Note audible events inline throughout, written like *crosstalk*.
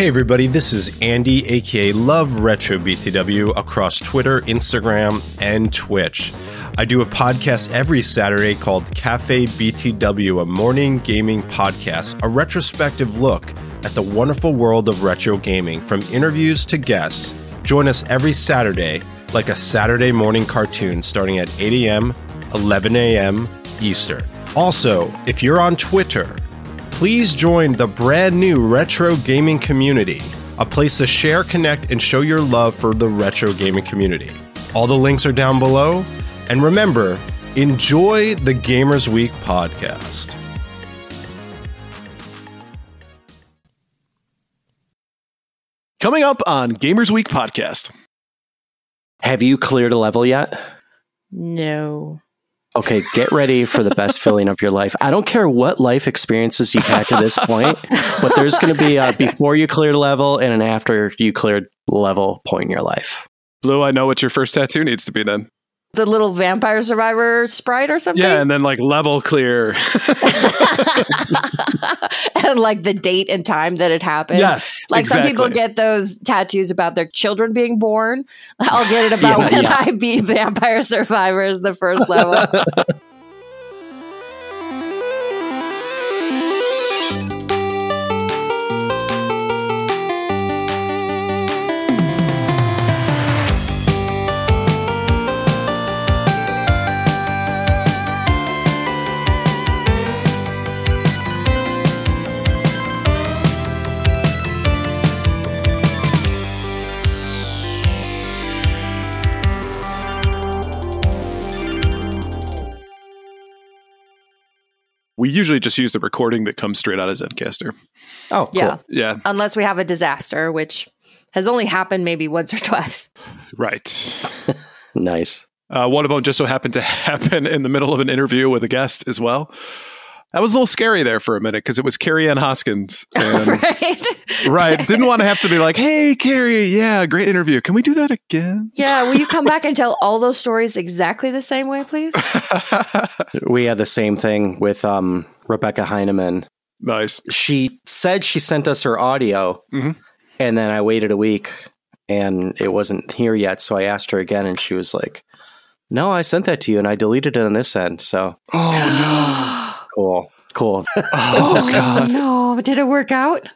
Hey everybody, this is Andy, aka Love Retro BTW, across Twitter, Instagram, and Twitch. I do a podcast every Saturday called Cafe BTW, a morning gaming podcast, a retrospective look at the wonderful world of retro gaming, from interviews to guests. Join us every Saturday, like a Saturday morning cartoon, starting at 8 a.m., 11 a.m. Eastern. Also, if you're on Twitter, please join the brand new retro gaming community, a place to share, connect, and show your love for the retro gaming community. All the links are down below. And remember, enjoy the Gamers Week podcast. Coming up on Gamers Week podcast. Have you cleared a level yet? No. Okay, get ready for the best feeling of your life. I don't care what life experiences you've had to this point, but there's going to be a before you cleared level and an after you cleared level point in your life. Blue, I know what your first tattoo needs to be then. The little vampire survivor sprite or something? Yeah, and then like level clear. *laughs* *laughs* and like the date and time that it happened. Yes. Like some people get those tattoos about their children being born. I'll get it about Yeah, when yeah. I beat vampire survivors the first level. *laughs* We usually just use the recording that comes straight out of Zencastr. Oh, cool. Yeah. Yeah, Unless we have a disaster, which has only happened maybe once or twice. right. *laughs* Nice. Uh, one of them just so happened to *laughs* happen in the middle of an interview with a guest as well. That was a little scary there for a minute because it was Carrie Ann Hoskins. *laughs* And, right? right. Didn't want to have to be like, hey, Carrie, yeah, great interview. Can we do that again? Yeah. Will you come back and tell all those stories exactly the same way, please? *laughs* We had the same thing with um, Rebecca Heineman. nice. She said she sent us her audio, Mhm. and then I waited a week and it wasn't here yet. So I asked her again, and she was like, No, I sent that to you and I deleted it on this end. So Oh, *gasps* *gasps* *gasps* cool. Cool. *laughs* Oh, oh, God. no. Did it work out?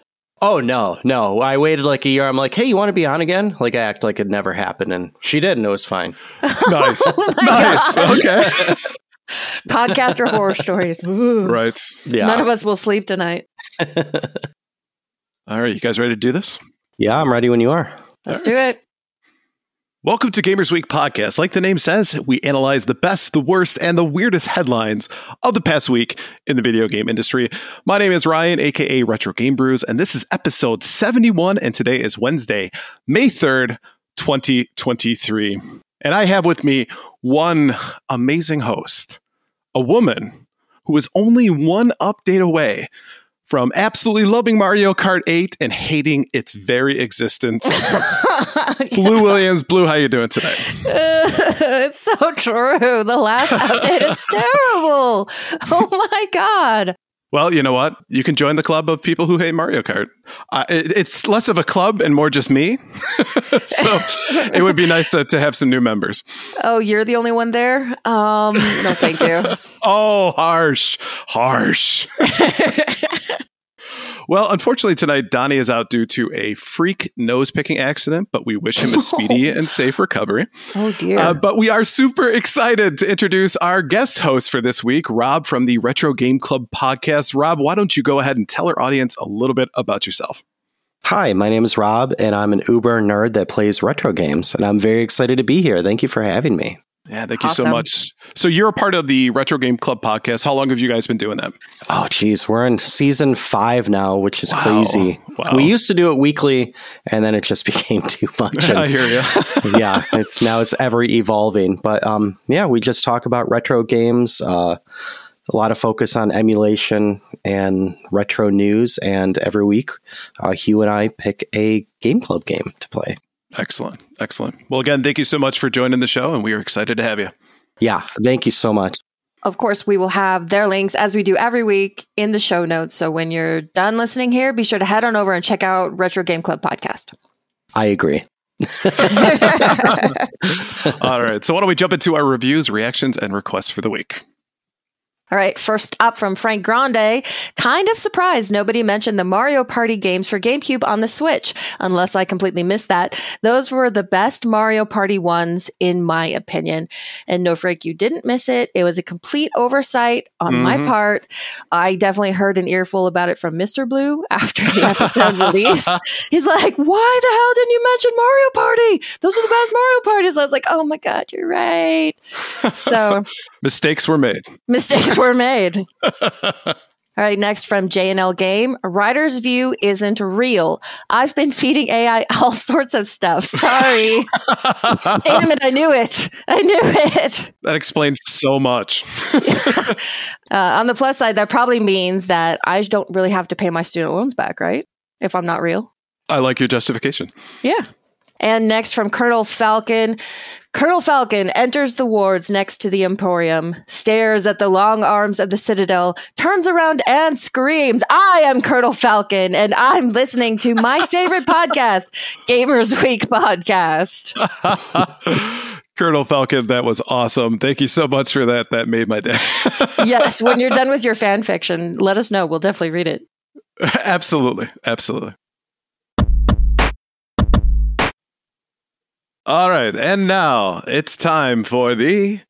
Oh no, no! I waited like a year. I'm like, hey, you want to be on again? Like I act like it never happened, and she did, and it was fine. *laughs* Nice. *laughs* Oh nice. God. Okay. Podcaster horror stories. Ooh. right. Yeah, None of us will sleep tonight. All right. You guys ready to do this? yeah. I'm ready when you are. Let's do it. Welcome to Gamers Week podcast. Like the name says, we analyze the best, the worst, and the weirdest headlines of the past week in the video game industry. My name is Ryan, aka Retro Game Brews, and this is episode 71, and today is Wednesday, May 3rd, 2023. And I have with me one amazing host, a woman who is only one update away from absolutely loving Mario Kart 8 and hating its very existence. *laughs* Blue Williams, Blue, how you doing today? *laughs* it's so true. The last update is *laughs* terrible. Oh my god. Well, you know what? You can join the club of people who hate Mario Kart. Uh, it, it's less of a club and more just me. *laughs* so it would be nice to, to have some new members. Oh, you're the only one there? Um, no thank you. *laughs* Oh, harsh, harsh. *laughs* well, unfortunately, tonight, Donnie is out due to a freak nose picking accident, but we wish him a speedy *laughs* and safe recovery. Oh dear. Uh, but we are super excited to introduce our guest host for this week, Rob from the Retro Game Club podcast. Rob, why don't you go ahead and tell our audience a little bit about yourself? Hi, my name is Rob, and I'm an Uber nerd that plays retro games, and I'm very excited to be here. Thank you for having me. Yeah, thank you so much. So you're a part of the Retro Game Club podcast. How long have you guys been doing that? Oh, geez, we're in season five now, which is Wow. crazy. Wow. We used to do it weekly, and then it just *laughs* became too much. *laughs* I hear you. yeah, it's now it's ever evolving. But um, yeah, we just talk about retro games. Uh, a lot of focus on emulation and retro news, and every week, uh, Hugh and I pick a game club game to play. Excellent, excellent. Well, again, thank you so much for joining the show, and we are excited to have you. Yeah, thank you so much. Of course, we will have their links as we do every week in the show notes. So when you're done listening here, be sure to head on over and check out Retro Game Club podcast. I agree. *laughs* All right. So why don't we jump into our reviews, reactions, and requests for the week? All right, first up from Frank Grande. Kind of surprised nobody mentioned the Mario Party games for GameCube on the Switch, unless I completely missed that. Those were the best Mario Party ones, in my opinion. And no, Frank, you didn't miss it. It was a complete oversight on mm-hmm. my part. I definitely heard an earful about it from Mr. Blue *laughs* after the episode released. *laughs* He's like, why the hell didn't you mention Mario Party? Those are the best Mario Parties. I was like, oh my God, you're right. So mistakes were made. *laughs* Mistakes were made. All right, next from J&L Game. Writer's View isn't real. I've been feeding AI all *laughs* sorts of stuff. Sorry. *laughs* Damn it, I knew it. I knew it. That explains so much. uh, on the plus side, that probably means that I don't really have to pay my student loans back, right? If I'm not real. I like your justification. Yeah. And next from Colonel Falcon. Colonel Falcon enters the wards next to the Emporium, stares at the long arms of the Citadel, turns around and screams, I am Colonel Falcon, and I'm listening to my *laughs* favorite podcast, Gamers Week Podcast. *laughs* Colonel Falcon, that was awesome. Thank you so much for that. That made my day. *laughs* yes, when you're done with your fan fiction, let us know. We'll definitely read it. Absolutely. Absolutely. All right, and now it's time for the.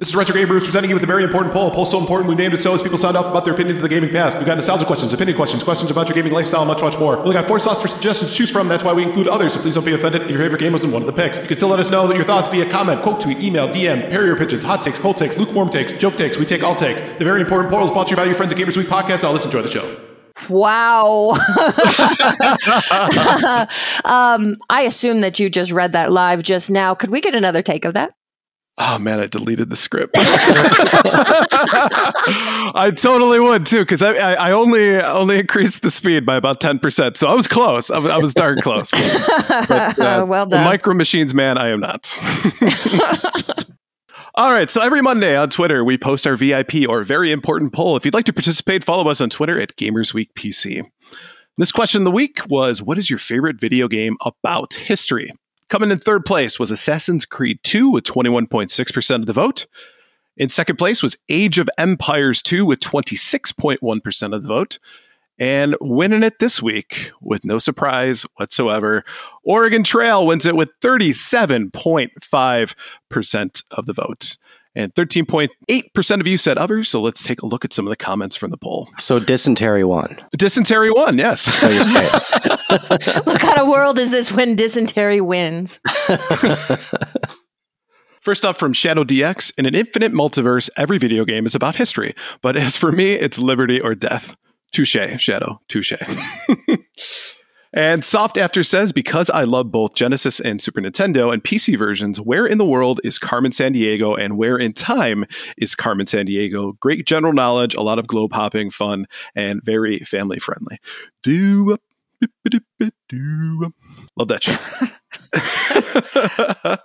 This is Retro Game presenting you with a very important poll. A poll so important we named it so as people signed up about their opinions of the gaming past. We've got nostalgia questions, opinion questions, questions about your gaming lifestyle, much, much more. We only got four slots for suggestions to choose from. That's why we include others, so please don't be offended if your favorite game wasn't one of the picks. You can still let us know your thoughts via comment, quote tweet, email, DM, Perrier pigeons, hot takes, cold takes, lukewarm takes, joke takes. We take all takes. The very important poll is brought to you by your friends at Gamers Week Podcast. Now let's enjoy the show. Wow. *laughs* *laughs* um, I assume that you just read that live just now. Could we get another take of that? Oh man, I deleted the script. *laughs* I totally would too, because I, I, I, only only increased the speed by about ten percent, so I was close. I, I was darn close. But, uh, well done, micro machines, man. I am not. All right. So every Monday on Twitter, we post our VIP or very important poll. If you'd like to participate, follow us on Twitter at GamersWeekPC. This question of the week was What is your favorite video game about history? Coming in third place was Assassin's Creed 2 with 21.6% of the vote. In second place was Age of Empires 2 with 26.1% of the vote. And winning it this week with no surprise whatsoever, Oregon Trail wins it with 37.5% of the vote. And 13.8% of you said other. So let's take a look at some of the comments from the poll. So dysentery won. Dysentery won, yes. *laughs* what kind of world is this when dysentery wins? *laughs* First up from Shadow DX, in an infinite multiverse, every video game is about history. But as for me, it's liberty or death. Touche, Shadow. Touche. *laughs* and Soft After says, because I love both Genesis and Super Nintendo and PC versions, where in the world is Carmen Sandiego and where in time is Carmen Sandiego? Great general knowledge, a lot of globe hopping, fun, and very family friendly. Do Love that show. *laughs* *laughs*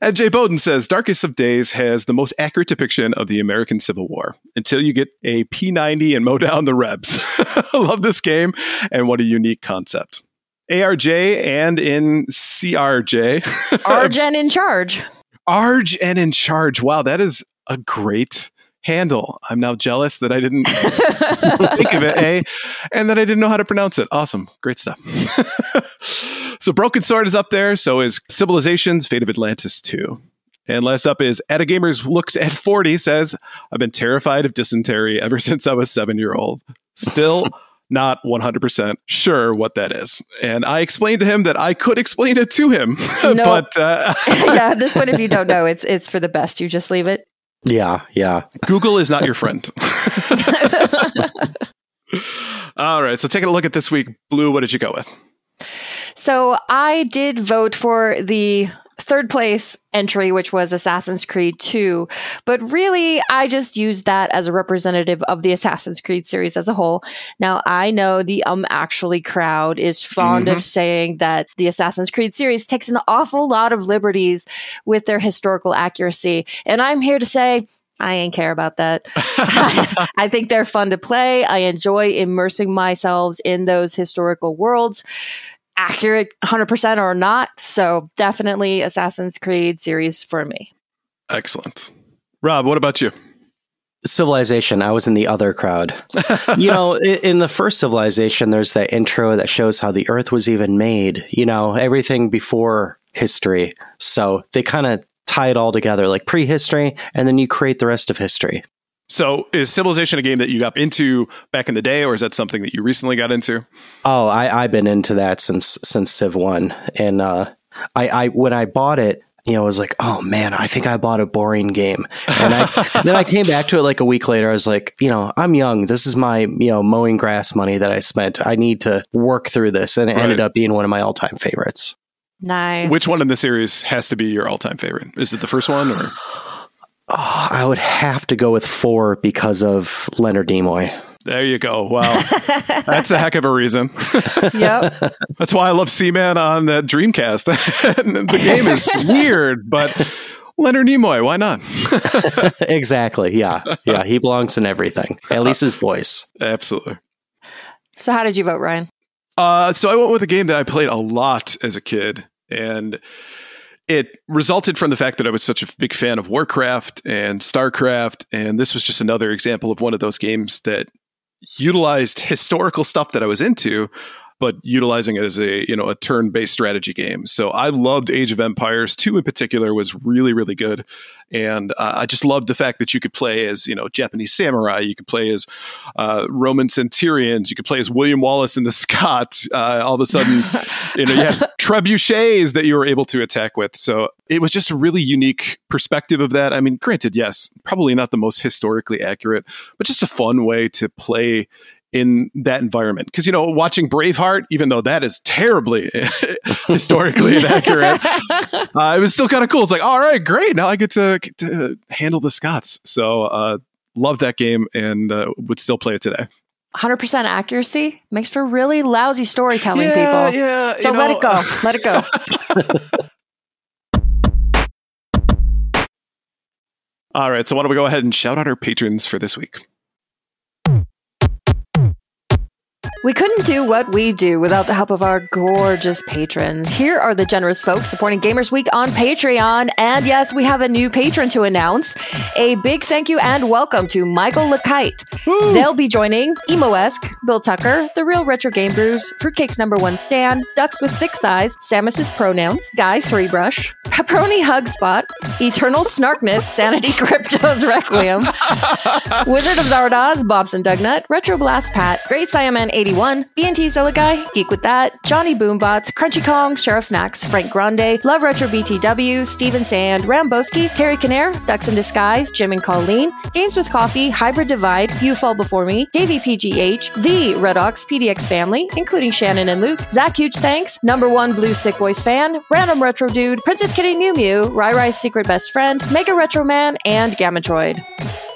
and Jay Bowden says Darkest of Days has the most accurate depiction of the American Civil War until you get a P90 and mow down the Rebs. *laughs* Love this game and what a unique concept. ARJ and in CRJ. Arj and in charge. Arj and in charge. Wow, that is a great handle. I'm now jealous that I didn't *laughs* think of it, eh? And that I didn't know how to pronounce it. Awesome. Great stuff. *laughs* so Broken Sword is up there. So is Civilizations, Fate of Atlantis 2. And last up is At a Gamer's Looks at 40 says, I've been terrified of dysentery ever *laughs* since I was seven year old. Still not 100% sure what that is. And I explained to him that I could explain it to him. No. but uh, yeah, at this point, if you don't know, it's, it's for the best. You just leave it. Yeah, yeah. Google is not your friend. *laughs* All right, so taking a look at this week, Blue, what did you go with? So I did vote for the third place entry, which was Assassin's Creed 2. But really, I just used that as a representative of the Assassin's Creed series as a whole. Now, I know the um actually crowd is fond Mhm. of saying that the Assassin's Creed series takes an awful lot of liberties with their historical accuracy. And I'm here to say, I ain't care about that. *laughs* I think they're fun to play. I enjoy immersing myself in those historical worlds, accurate 100% or not. So, definitely Assassin's Creed series for me. Excellent. Rob, what about you? Civilization. I was in the other crowd. *laughs* you know, in the first Civilization, there's that intro that shows how the Earth was even made. You know, everything before history. So they kind of tie it all together, like prehistory, and then you create the rest of history. So, is Civilization a game that you got into back in the day, or is that something that you recently got into? Oh, I, I've been into that since since Civ One, and uh, I, I when I bought it, you know, I was like, oh man, I think I bought a boring game, and I, *laughs* then I came back to it like a week later. I was like, you know, I'm young. This is my you know mowing grass money that I spent. I need to work through this, and it ended up being one of my all time favorites. Nice. Which one in the series has to be your all-time favorite? Is it the first one, or Oh, I would have to go with four because of Leonard Nimoy. there you go? Wow, that's a heck of a reason. *laughs* yep. That's why I love Seaman on the Dreamcast. *laughs* the game is *laughs* weird, but Leonard Nimoy, why not? exactly. Yeah. Yeah. He belongs in everything. At least his voice. Absolutely. So, how did you vote, Ryan? Uh, so I went with a game that I played a lot as a kid, and it resulted from the fact that I was such a big fan of Warcraft and StarCraft, and this was just another example of one of those games that utilized historical stuff that I was into, but utilizing it as a you know a turn-based strategy game. So I loved Age of Empires. Two in particular was really really good, and uh, I just loved the fact that you could play as you know Japanese samurai, you could play as uh, Roman centurions, you could play as William Wallace and the *laughs* Scott. Uh, all of a sudden, *laughs* you know you had trebuchets that you were able to attack with. So it was just a really unique perspective of that. I mean, granted, yes, probably not the most historically accurate, but just a fun way to play in that environment. Because, you know, watching Braveheart, even though that is terribly *laughs* historically inaccurate, *laughs* uh, it was still kind of cool. It's like, all right, great. Now I get to, get to handle the Scots. So, uh, love that game and uh, would still play it today. 100% accuracy makes for really lousy storytelling, yeah, people. Yeah. So, let know, it go. Let it go. *laughs* All right. So, why don't we go ahead and shout out our patrons for this week? We couldn't do what we do without the help of our gorgeous patrons. Here are the generous folks supporting Gamers Week on Patreon. And yes, we have a new patron to announce. A big thank you and welcome to Michael LeKite. They'll be joining Emo-esque, Bill Tucker, The Real Retro Game Brews, Fruitcake's number one stand, Ducks with Thick Thighs, Samus's Pronouns, Guy Three Brush, Pepperoni Hug Spot, Eternal Snarkness, Sanity *laughs* Crypto's Requiem, *laughs* Wizard of Zardoz, Bobson Dugnut, Retro Blast Pat, Great Siaman 81, BNT Zilla Guy, Geek With That, Johnny Boombots, Crunchy Kong, Sheriff Snacks, Frank Grande, Love Retro BTW, Steven Sand, Ramboski, Terry Kinnair, Ducks in Disguise, Jim and Colleen, Games with Coffee, Hybrid Divide, You Fall Before Me, Davey PGH, The Red Ox PDX Family, including Shannon and Luke, Zach Huge Thanks, Number One Blue Sick Boys Fan, Random Retro Dude, Princess Kitty Mew Mew, Rai Rai's Secret Best Friend, Mega Retro Man, and Gamatroid.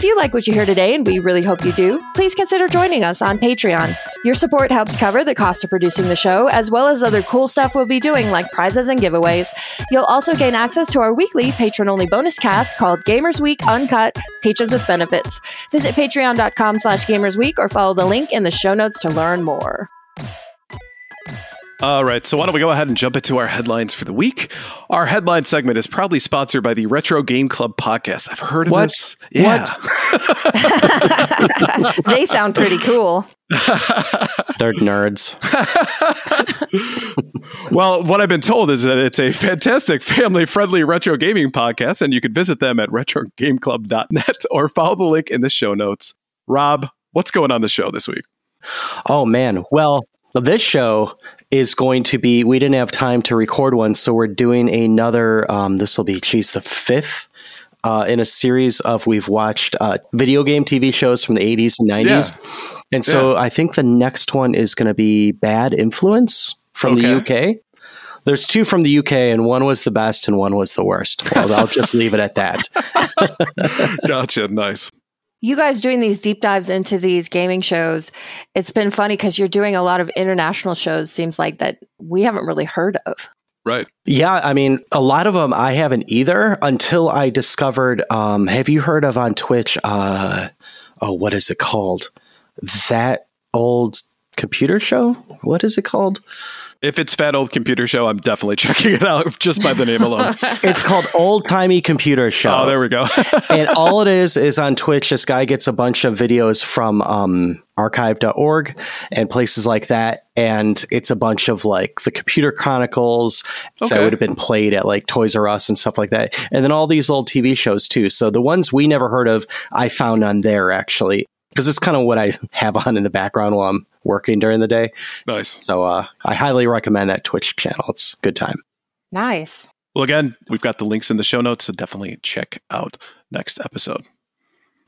If you like what you hear today, and we really hope you do, please consider joining us on Patreon. Your support helps cover the cost of producing the show, as well as other cool stuff we'll be doing like prizes and giveaways. You'll also gain access to our weekly patron-only bonus cast called Gamers Week Uncut, Patrons with Benefits. Visit patreon.com slash gamersweek or follow the link in the show notes to learn more. All right, so why don't we go ahead and jump into our headlines for the week? Our headline segment is proudly sponsored by the Retro Game Club podcast. I've heard of What? this. Yeah. *laughs* they sound pretty cool. *laughs* They're nerds. *laughs* well, what I've been told is that it's a fantastic family friendly retro gaming podcast, and you can visit them at retrogameclub.net or follow the link in the show notes. Rob, what's going on the show this week? Oh man. Well, this show is going to be. We didn't have time to record one, so we're doing another. Um, this will be, geez, the fifth uh, in a series of we've watched uh, video game TV shows from the 80s and 90s. And so I think the next one is going to be Bad Influence from the UK. There's two from the UK, and one was the best and one was the worst. Well, I'll just leave it at that. *laughs* gotcha. Nice. You guys doing these deep dives into these gaming shows, it's been funny because you're doing a lot of international shows, seems like that we haven't really heard of. Right. Yeah, I mean, a lot of them I haven't either until I discovered. Um, have you heard of on Twitch? Uh, oh, what is it called? That old computer show? What is it called? If it's Fat Old Computer Show, I'm definitely *laughs* checking it out just by the name alone. *laughs* it's called Old Timey Computer Show. Oh, there we go. *laughs* and all it is is on Twitch. This guy gets a bunch of videos from um, archive.org and places like that. And it's a bunch of like the computer chronicles okay. that would have been played at like Toys R Us and stuff like that. And then all these old TV shows too. So the ones we never heard of, I found on there actually because it's kind of what I have on in the background while I'm working during the day. Nice. So uh, I highly recommend that Twitch channel. It's a good time. Nice. Well, again, we've got the links in the show notes, so definitely check out next episode.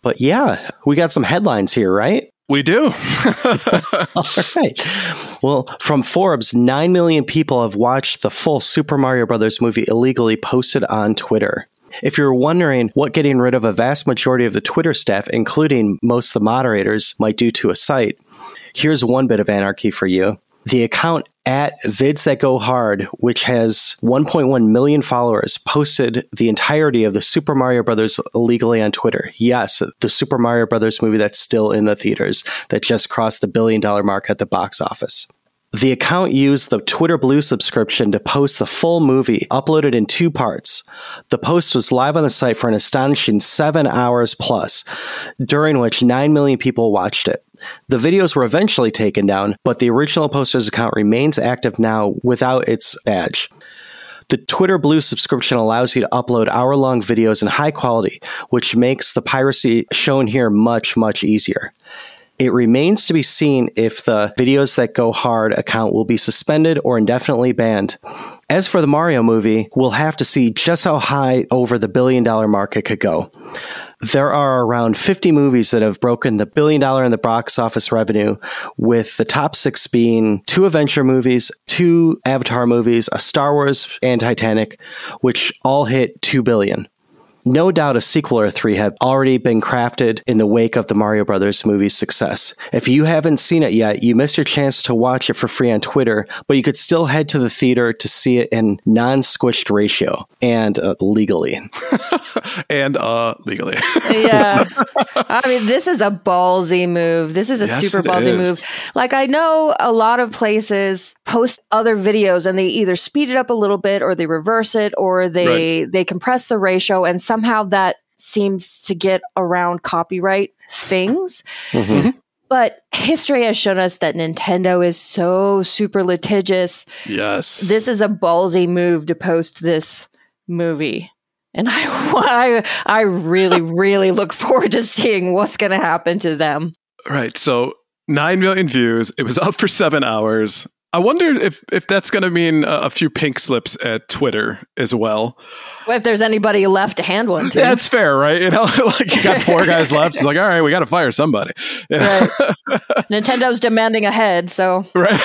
But yeah, we got some headlines here, right? We do. *laughs* All right. Well, from Forbes, 9 million people have watched the full Super Mario Brothers movie illegally posted on Twitter. If you're wondering what getting rid of a vast majority of the Twitter staff, including most of the moderators, might do to a site, here's one bit of anarchy for you. The account at Vids That Go Hard, which has 1.1 million followers, posted the entirety of the Super Mario Brothers illegally on Twitter. Yes, the Super Mario Brothers movie that's still in the theaters, that just crossed the billion dollar mark at the box office. The account used the Twitter Blue subscription to post the full movie, uploaded in two parts. The post was live on the site for an astonishing seven hours plus, during which 9 million people watched it. The videos were eventually taken down, but the original poster's account remains active now without its badge. The Twitter Blue subscription allows you to upload hour long videos in high quality, which makes the piracy shown here much, much easier. It remains to be seen if the Videos That Go Hard account will be suspended or indefinitely banned. As for the Mario movie, we'll have to see just how high over the billion dollar mark it could go. There are around 50 movies that have broken the billion dollar in the box office revenue, with the top six being two adventure movies, two Avatar movies, a Star Wars, and Titanic, which all hit 2 billion. No doubt a sequel or three have already been crafted in the wake of the Mario Brothers movie's success. If you haven't seen it yet, you missed your chance to watch it for free on Twitter, but you could still head to the theater to see it in non-squished ratio and uh, legally. *laughs* and uh, legally. yeah. *laughs* I mean, this is a ballsy move. This is a yes, super ballsy move. Like I know a lot of places post other videos and they either speed it up a little bit or they reverse it or they right. they compress the ratio and somehow that seems to get around copyright things. Mm-hmm. But history has shown us that Nintendo is so super litigious. Yes. This is a ballsy move to post this movie. And I, *laughs* I, I really, really look forward to seeing what's going to happen to them. Right. So 9 million views. It was up for seven hours. I wonder if if that's going to mean a, a, few pink slips at Twitter as well. well. If there's anybody left to hand one, to. that's fair, right? You know, *laughs* like you got four guys *laughs* left. It's like, all right, we got to fire somebody. You know? right. *laughs* Nintendo's demanding a head, so right.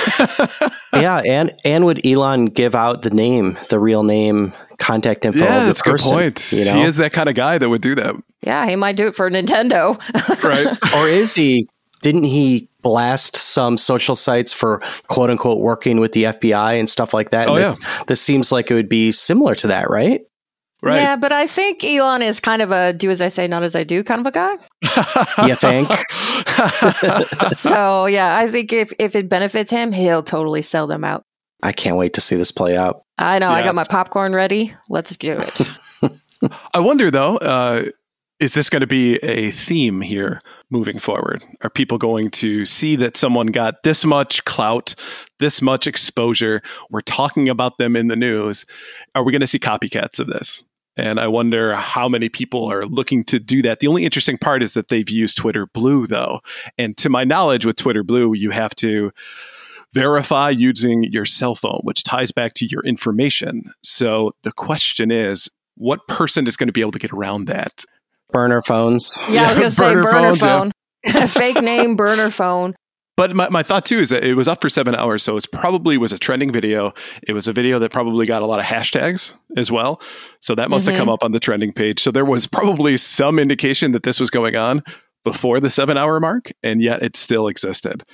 yeah, and and would Elon give out the name, the real name, contact info? Yeah, that's a good point. You know? He is that kind of guy that would do that. Yeah, he might do it for Nintendo, right? Or is he? Didn't he blast some social sites for quote unquote working with the FBI and stuff like that. Oh, this, yeah. this seems like it would be similar to that, right? Right. Yeah, but I think Elon is kind of a do as I say, not as I do kind of a guy. *laughs* *laughs* you think? *laughs* so yeah, I think if if it benefits him, he'll totally sell them out. I can't wait to see this play out. I know. Yeah. I got my popcorn ready. Let's do it. I wonder though, uh, is this going to be a theme here moving forward? Are people going to see that someone got this much clout, this much exposure? We're talking about them in the news. Are we going to see copycats of this? And I wonder how many people are looking to do that. The only interesting part is that they've used Twitter Blue, though. And to my knowledge, with Twitter Blue, you have to verify using your cell phone, which ties back to your information. So the question is what person is going to be able to get around that? Burner phones. Yeah, I was gonna say burner burner, phones, yeah. phone. *laughs* Fake name, burner phone. But my, my thought too is that it was up for seven hours, so it probably was a trending video. It was a video that probably got a lot of hashtags as well. So that must Mhm. have come up on the trending page. So there was probably some indication that this was going on before the seven hour mark, and yet it still existed.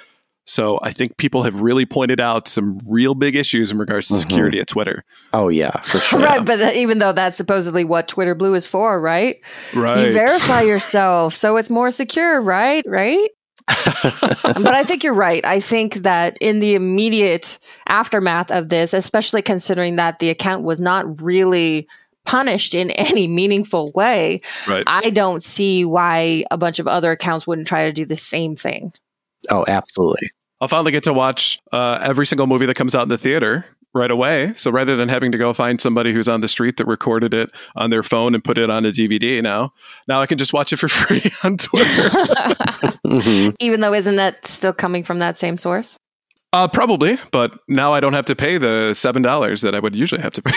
So I think people have really pointed out some real big issues in regards to Mhm. security at Twitter. Oh yeah, for *laughs* sure. Yeah. Right, but th- even though that's supposedly what Twitter Blue is for, right? Right. You verify *laughs* yourself, so it's more secure, right? Right? *laughs* but I think you're right. I think that in the immediate aftermath of this, especially considering that the account was not really punished in any meaningful way, right. I don't see why a bunch of other accounts wouldn't try to do the same thing. Oh, absolutely. I'll finally get to watch uh, every single movie that comes out in the theater right away. So rather than having to go find somebody who's on the street that recorded it on their phone and put it on a DVD now, now I can just watch it for *laughs* free on Twitter. *laughs* hmm Even though, isn't that still coming from that same source? uh, probably, but now I don't have to pay the seven dollars that I would usually have to pay.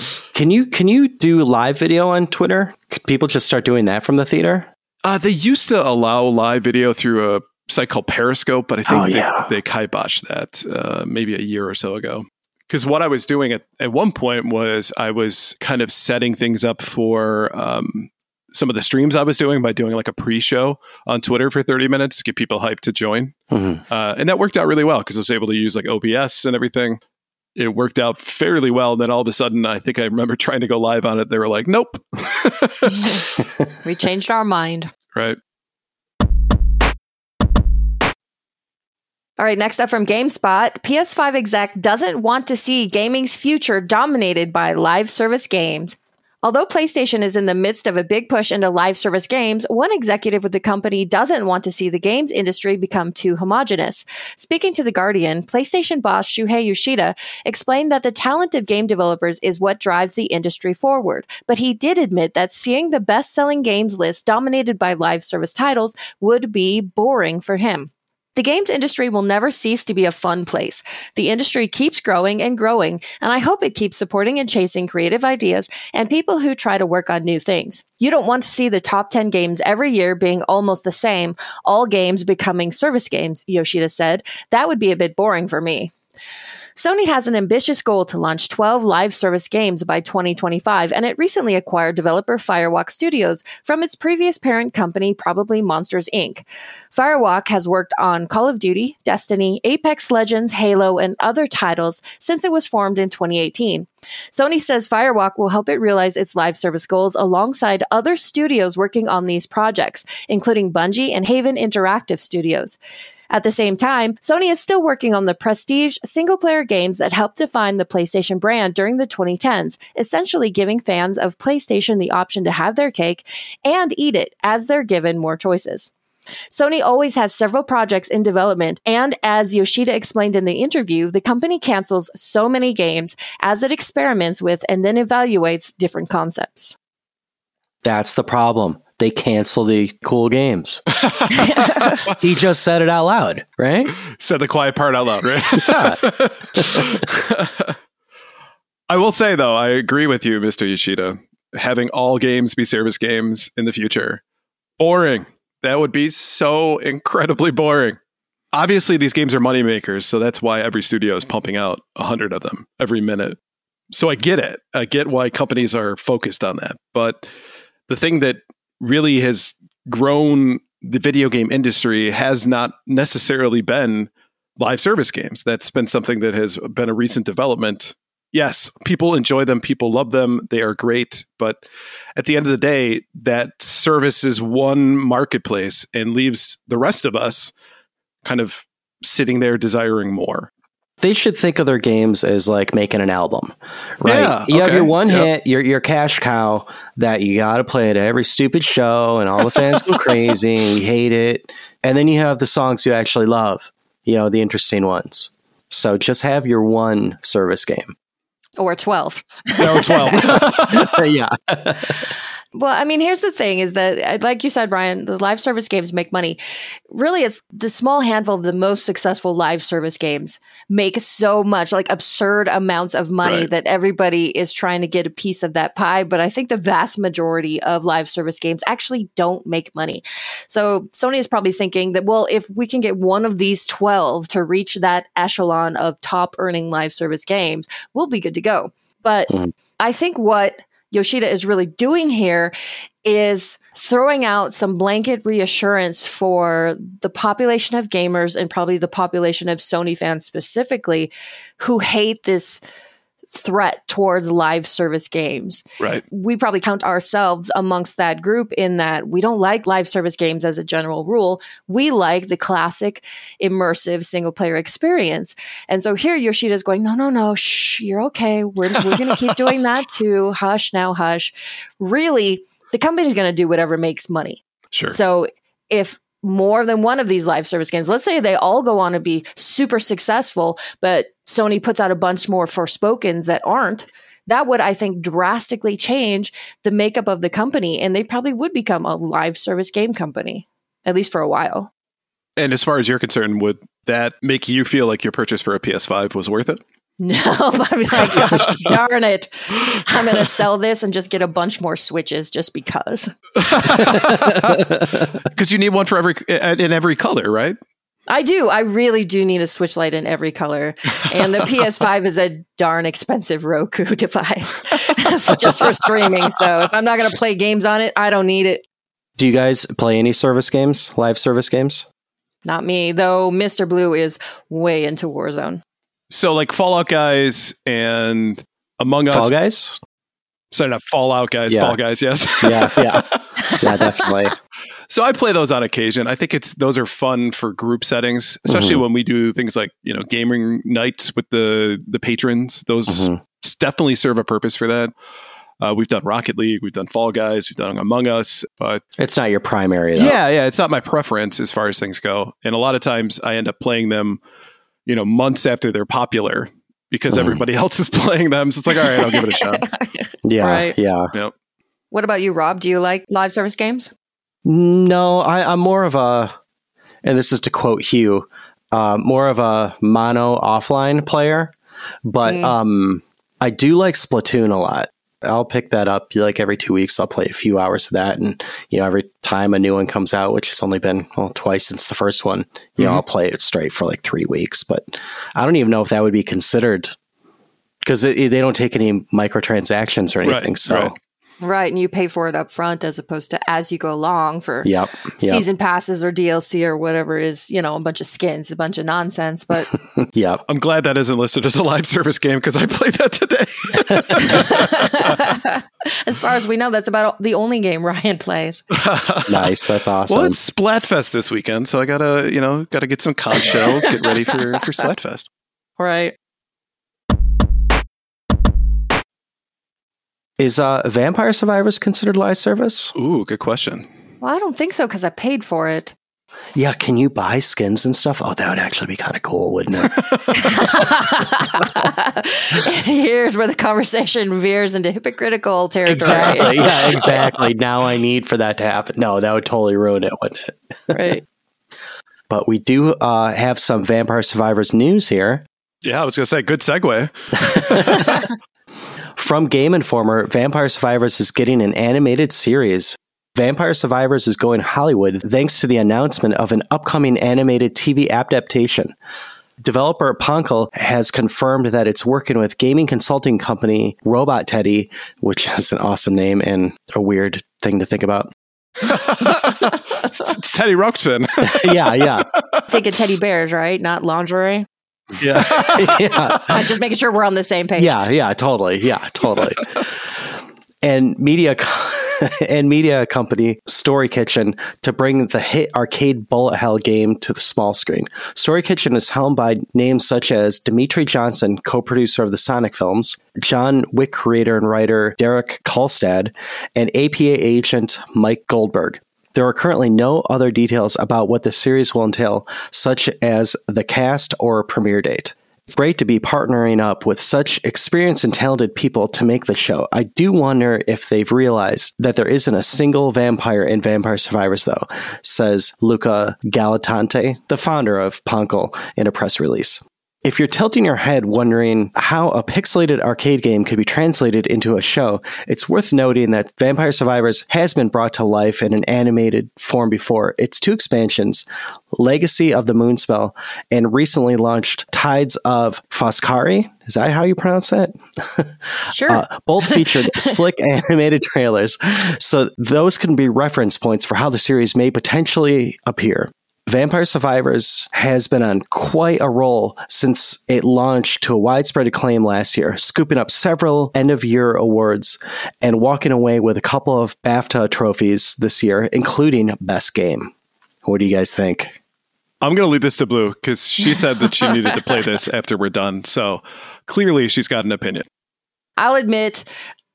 *laughs* Can you can you do live video on Twitter? Could people just start doing that from the theater? Uh, they used to allow live video through a site called Periscope, but I think Oh, they, yeah. they kiboshed that uh, maybe a year or so ago. Because what I was doing at, at one point was I was kind of setting things up for um, some of the streams I was doing by doing like a pre show on Twitter for 30 minutes to get people hyped to join. Mhm. Uh, and that worked out really well because I was able to use like OBS and everything. It worked out fairly well. And then all of a sudden, I think I remember *laughs* trying to go live on it. They were like, nope. *laughs* we changed our mind. right. All right, next up from GameSpot, PS5 exec doesn't want to see gaming's future dominated by live service games. Although PlayStation is in the midst of a big push into live service games, one executive with the company doesn't want to see the games industry become too homogenous. Speaking to The Guardian, PlayStation boss Shuhei Yoshida explained that the talent of game developers is what drives the industry forward, but he did admit that seeing the best selling games list dominated by live service titles would be boring for him. The games industry will never cease to be a fun place. The industry keeps growing and growing, and I hope it keeps supporting and chasing creative ideas and people who try to work on new things. You don't want to see the top 10 games every year being almost the same, all games becoming service games, Yoshida said. That would be a bit boring for me. Sony has an ambitious goal to launch 12 live service games by 2025, and it recently acquired developer Firewalk Studios from its previous parent company, probably Monsters Inc. Firewalk has worked on Call of Duty, Destiny, Apex Legends, Halo, and other titles since it was formed in 2018. Sony says Firewalk will help it realize its live service goals alongside other studios working on these projects, including Bungie and Haven Interactive Studios. At the same time, Sony is still working on the prestige single player games that helped define the PlayStation brand during the 2010s, essentially giving fans of PlayStation the option to have their cake and eat it as they're given more choices. Sony always has several projects in development, and as Yoshida explained in the interview, the company cancels so many games as it experiments with and then evaluates different concepts. That's the problem. They cancel the cool games. *laughs* he just said it out loud, right? Said the quiet part out loud, right? Yeah. *laughs* I will say though, I agree with you, Mr. Yoshida. Having all games be service games in the future, boring. That would be so incredibly boring. Obviously, these games are moneymakers, so that's why every studio is pumping out a hundred of them every minute. So I get it. I get why companies are focused on that. But the thing that really has grown the video game industry has not necessarily been live service games. That's been something that has been a recent development. Yes, people enjoy them, people love them, they are great, but at the end of the day, that service is one marketplace and leaves the rest of us kind of sitting there desiring more. They should think of their games as like making an album, right? Yeah, you have your one yep. hit, your your cash cow that you got to play at every stupid show, and all the fans go *laughs* crazy and you hate it. And then you have the songs you actually love, you know, the interesting ones. So just have your one service game. Or 12. Now 12. *laughs* yeah. Well, I mean, here's the thing is that, uh, like you said, Brian, the live service games make money. Really, it's the small handful of the most successful live service games make so much, like absurd amounts of money Right. that everybody is trying to get a piece of that pie. But I think the vast majority of live service games actually don't make money. So Sony is probably thinking that, well, if we can get one of these 12 to reach that echelon of top earning live service games, we'll be good to go. But Mhm. I think what Yoshida is really doing here is throwing out some blanket reassurance for the population of gamers and probably the population of Sony fans specifically who hate this threat towards live service games. Right. We probably count ourselves amongst that group in that we don't like live service games as a general rule. We like the classic immersive single player experience. And so here Yoshida's going, no, no, no, shh, you're okay. We're, we're going to keep doing that *laughs* too. Hush now, hush. Really, the company's going to do whatever makes money. Sure. So if more than one of these live service games, let's say they all go on to be super successful, but Sony puts out a bunch more Forspokens that aren't, that would, I think, drastically change the makeup of the company. And they probably would become a live service game company, at least for a while. and as far as you're concerned, would that make you feel like your purchase for a PS5 was worth it? No, *laughs* I'm like, gosh darn it. I'm going to sell this and just get a bunch more switches just because. *laughs* Because you need one for every uh, uh, in every color, right? I do. I really do need a switch light in every color. And the *laughs* PS5 is a darn expensive Roku device. it's just for streaming. So if I'm not going to play games on it, I don't need it. Do you guys play any service games, live service games? Not me, though Mr. Blue is way into Warzone. So like Fallout guys and Among Us. Fall Guys? Sorry, not Fallout guys. Yeah. Fall guys. Yes. Yeah, yeah. *laughs* Yeah, definitely. So I play those on occasion. I think it's those are fun for group settings, especially Mhm. when we do things like you know gaming nights with the the patrons. Those Mhm. definitely serve a purpose for that. Uh, we've done Rocket League, we've done Fall Guys, we've done Among Us, but It's not your primary, though. yeah, yeah, it's not my preference as far as things go. And a lot of times I end up playing them, you know, months after they're popular because Mhm. everybody *laughs* else is playing them. So it's like, all right, I'll give it a shot. *laughs* Yeah, Right. yeah. What about you, Rob? Do you like live service games? No, I, I'm more of a, and this is to quote Hugh, uh, more of a mono offline player. But Mm. um, I do like Splatoon a lot. I'll pick that up like every two weeks. I'll play a few hours of that, and you know, every time a new one comes out, which has only been well twice since the first one, you know, Mhm. I'll play it straight for like three weeks. But I don't even know if that would be considered because they, don't take any microtransactions or Right, anything. so, right. Right. And you pay for it up front as opposed to as you go along for yep, yep, season passes or DLC or whatever is, you know, a bunch of skins, a bunch of nonsense. But *laughs* yeah, I'm glad that isn't listed as a live service game because I played that today. *laughs* *laughs* as far as we know, that's about the only game Ryan plays. Nice, that's awesome. Well, it's Splatfest this weekend, so I gotta, you know, gotta get some conch shells, get ready for for Splatfest. Right. Is uh, Vampire Survivors considered live service? Ooh, good question. Well, I don't think so because I paid for it. Yeah, can you buy skins and stuff? Oh, that would actually be kind of cool, wouldn't it? *laughs* *laughs* Here's where the conversation veers into hypocritical territory. exactly. *laughs* Yeah, exactly. Now I need for that to happen. No, that would totally ruin it, wouldn't it? Right. But we do uh, have some Vampire Survivors news here. Yeah, I was gonna say, good segue. From Game Informer, Vampire Survivors is getting an animated series. Vampire Survivors is going Hollywood thanks to the announcement of an upcoming animated TV adaptation. Developer Poncle has confirmed that it's working with gaming consulting company Robot Teddy, which is an awesome name and a weird thing to think about. it's, *laughs* it's Teddy Ruxpin. *laughs* yeah, yeah, Thinking teddy bears, right? Not lingerie. Yeah. *laughs* yeah. Uh, just making sure we're on the same page. Yeah, yeah, totally. Yeah, totally. and media *laughs* and media company Story Kitchen to bring the hit arcade bullet hell game to the small screen. Story Kitchen is helmed by names such as Dmitri Johnson, co-producer of the Sonic films, John Wick creator and writer Derek Kolstad, and APA agent Mike Goldberg. There are currently no other details about what the series will entail, such as the cast or premiere date. It's great to be partnering up with such experienced and talented people to make the show. I do wonder if they've realized that there isn't a single vampire in Vampire Survivors, though, says Luca Galatante, the founder of Poncle, in a press release. If you're tilting your head wondering how a pixelated arcade game could be translated into a show, it's worth noting that Vampire Survivors has been brought to life in an animated form before. Its two expansions, Legacy of the Moonspell and recently launched Tides of Foscari. Is that how you pronounce that? *laughs* Sure. Uh, both featured *laughs* slick animated trailers, so those can be reference points for how the series may potentially appear. Vampire Survivors has been on quite a roll since it launched to a widespread acclaim last year, scooping up several end of year awards and walking away with a couple of BAFTA trophies this year, including Best Game. What do you guys think? I'm going to leave this to Blue because she said that she needed to play *laughs* this after we're done. So clearly she's got an opinion. I'll admit,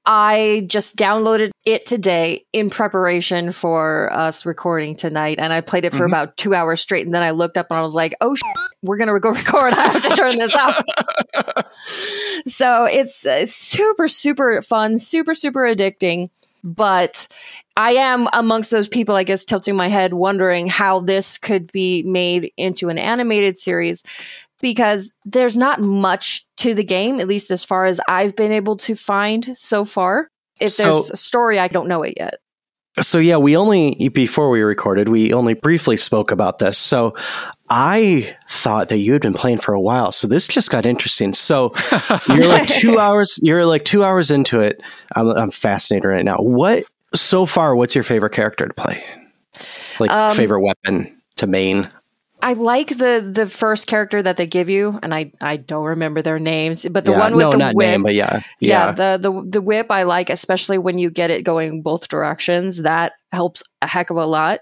I just downloaded it today in preparation for us recording tonight, and I played it for Mhm. about two hours straight. And then I looked up and I was like, "Oh, we're gonna go *laughs* record. I have to turn this off." *laughs* so it's, it's super, super fun, super, super addicting. But I am amongst those people, I guess, tilting my head, wondering how this could be made into an animated series because there's not much to the game, at least as far as I've been able to find so far. If So- there's a story, I don't know it yet. So yeah, we only before we recorded, we only briefly spoke about this. So I thought that you had been playing for a while. So this just got interesting. So *laughs* you're like two hours. You're like two hours into it. I'm, I'm fascinated right now. What so far? What's your favorite character to play? Like Um, favorite weapon to main? I like the the first character that they give you, and I I don't remember their names, but the yeah, one with no, the not whip. name, but yeah, yeah, yeah, the the the whip I like, especially when you get it going both directions. That helps a heck of a lot.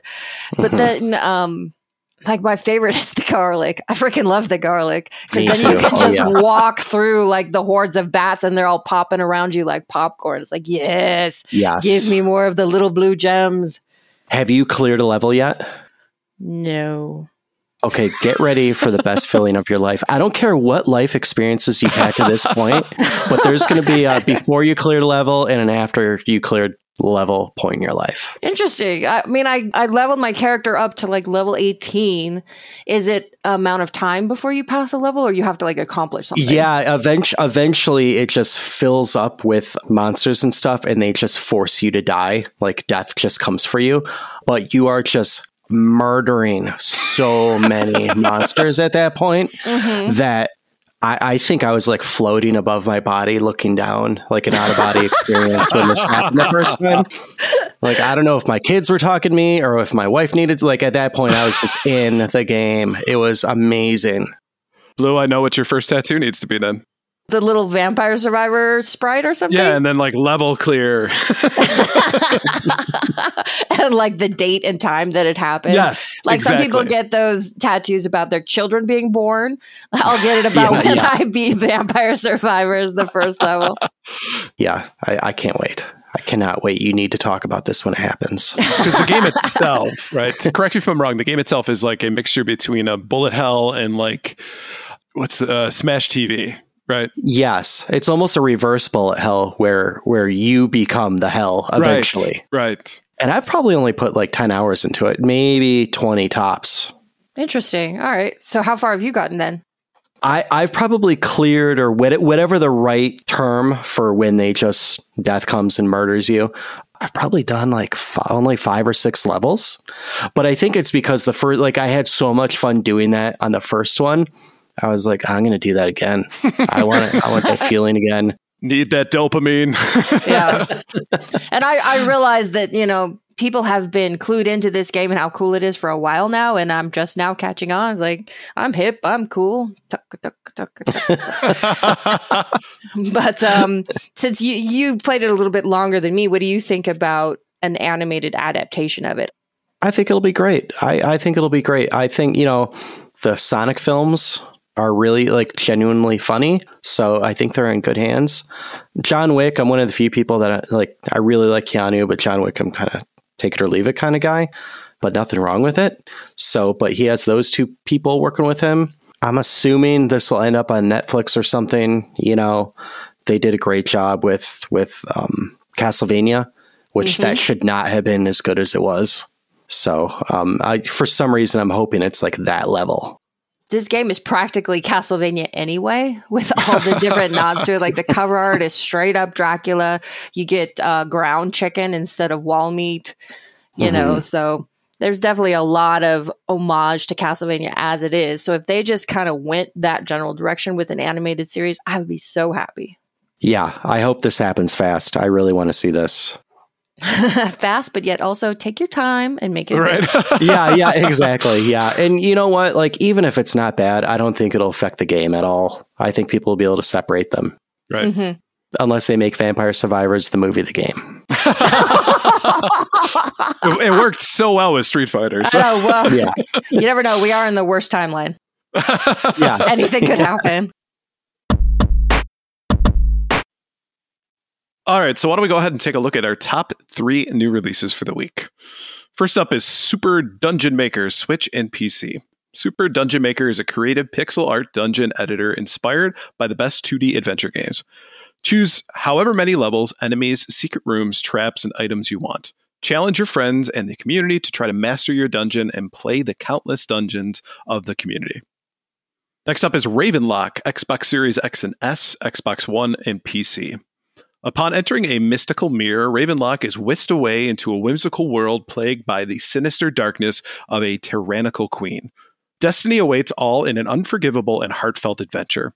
But Mhm. then, um, like my favorite *laughs* is the garlic. I freaking love the garlic because then you too. can Oh, just yeah. walk through like the hordes of bats, and they're all popping around you like popcorn. It's like yes, yes. give me more of the little blue gems. Have you cleared a level yet? No. Okay, get ready for the best feeling of your life. I don't care what life experiences you've had to this point, but there's going to be a before you cleared level and an after you cleared level point in your life. Interesting. I mean, I, I leveled my character up to like level 18. Is it amount of time before you pass a level or you have to like accomplish something? Yeah, event- eventually it just fills up with monsters and stuff, and they just force you to die. Like death just comes for you, but you are just murdering so many *laughs* monsters at that point Mhm. that I, I think I was like floating above my body, looking down, like an out of body experience when this happened the first time. Like I don't know if my kids were talking to me or if my wife needed to. Like at that point, I was just in the game. It was amazing. Blue, I know what your first tattoo needs to be then. The little vampire survivor sprite or something? Yeah, and then like level clear. *laughs* and like the date and time that it happened. yes. Like some people get those tattoos about their children being born. I'll get it about Yeah, when yeah. I beat Vampire Survivors the first level. *laughs* Yeah, I, I can't wait. I cannot wait. You need to talk about this when it happens. *laughs* because the game itself, right? To correct me if I'm wrong, the game itself is like a mixture between a bullet hell and like what's uh, Smash TV, right? yes, it's almost a reverse bullet hell where where you become the hell eventually. Right. right. And I've probably only put like ten hours into it, maybe twenty tops. Interesting. All right. So how far have you gotten then? I, I've probably cleared or whatever the right term for when they just death comes and murders you. I've probably done like f- only five or six levels, but I think it's because the first, like I had so much fun doing that on the first one. I was like, I'm going to do that again. I want it, I want that feeling again. Need that dopamine. Yeah. *laughs* and I, I realize that, you know, people have been clued into this game and how cool it is for a while now. And I'm just now catching on. Like, I'm hip, I'm cool. *laughs* But um, since you, you played it a little bit longer than me, what do you think about an animated adaptation of it? I think it'll be great. I, I think it'll be great. I think, you know, the Sonic films are really like genuinely funny. So I think they're in good hands. John Wick, I'm one of the few people that I, like, I really like Keanu, but John Wick, I'm kind of take it or leave it kind of guy, but nothing wrong with it. So, but he has those two people working with him. I'm assuming this will end up on Netflix or something. You know, they did a great job with with um, Castlevania, which mm-hmm. that should not have been as good as it was. So, um, I, for some reason, I'm hoping it's like that level. This game is practically Castlevania anyway, with all the different *laughs* nods to it. Like the cover art is straight up Dracula. You get uh, ground chicken instead of wall meat, you mm-hmm. know. So there's definitely a lot of homage to Castlevania as it is. So if they just kind of went that general direction with an animated series, I would be so happy. Yeah, I hope this happens fast. I really want to see this. *laughs* fast, but yet also take your time and make it right. *laughs* yeah, yeah, exactly. Yeah, and you know what? Like, even if it's not bad, I don't think it'll affect the game at all. I think people will be able to separate them. Right. Mm-hmm. Unless they make Vampire Survivors the movie, the game. *laughs* it, worked so well with Street Fighter. So. Oh well, yeah. You never know. We are in the worst timeline. yes, anything could happen. All right, so why don't we go ahead and take a look at our top three new releases for the week? First up is Super Dungeon Maker, Switch and PC. Super Dungeon Maker is a creative pixel art dungeon editor inspired by the best 2D adventure games. Choose however many levels, enemies, secret rooms, traps, and items you want. Challenge your friends and the community to try to master your dungeon and play the countless dungeons of the community. Next up is Ravenlock, Xbox Series X and S, Xbox One, and PC. Upon entering a mystical mirror, Ravenlock is whisked away into a whimsical world plagued by the sinister darkness of a tyrannical queen. Destiny awaits all in an unforgivable and heartfelt adventure.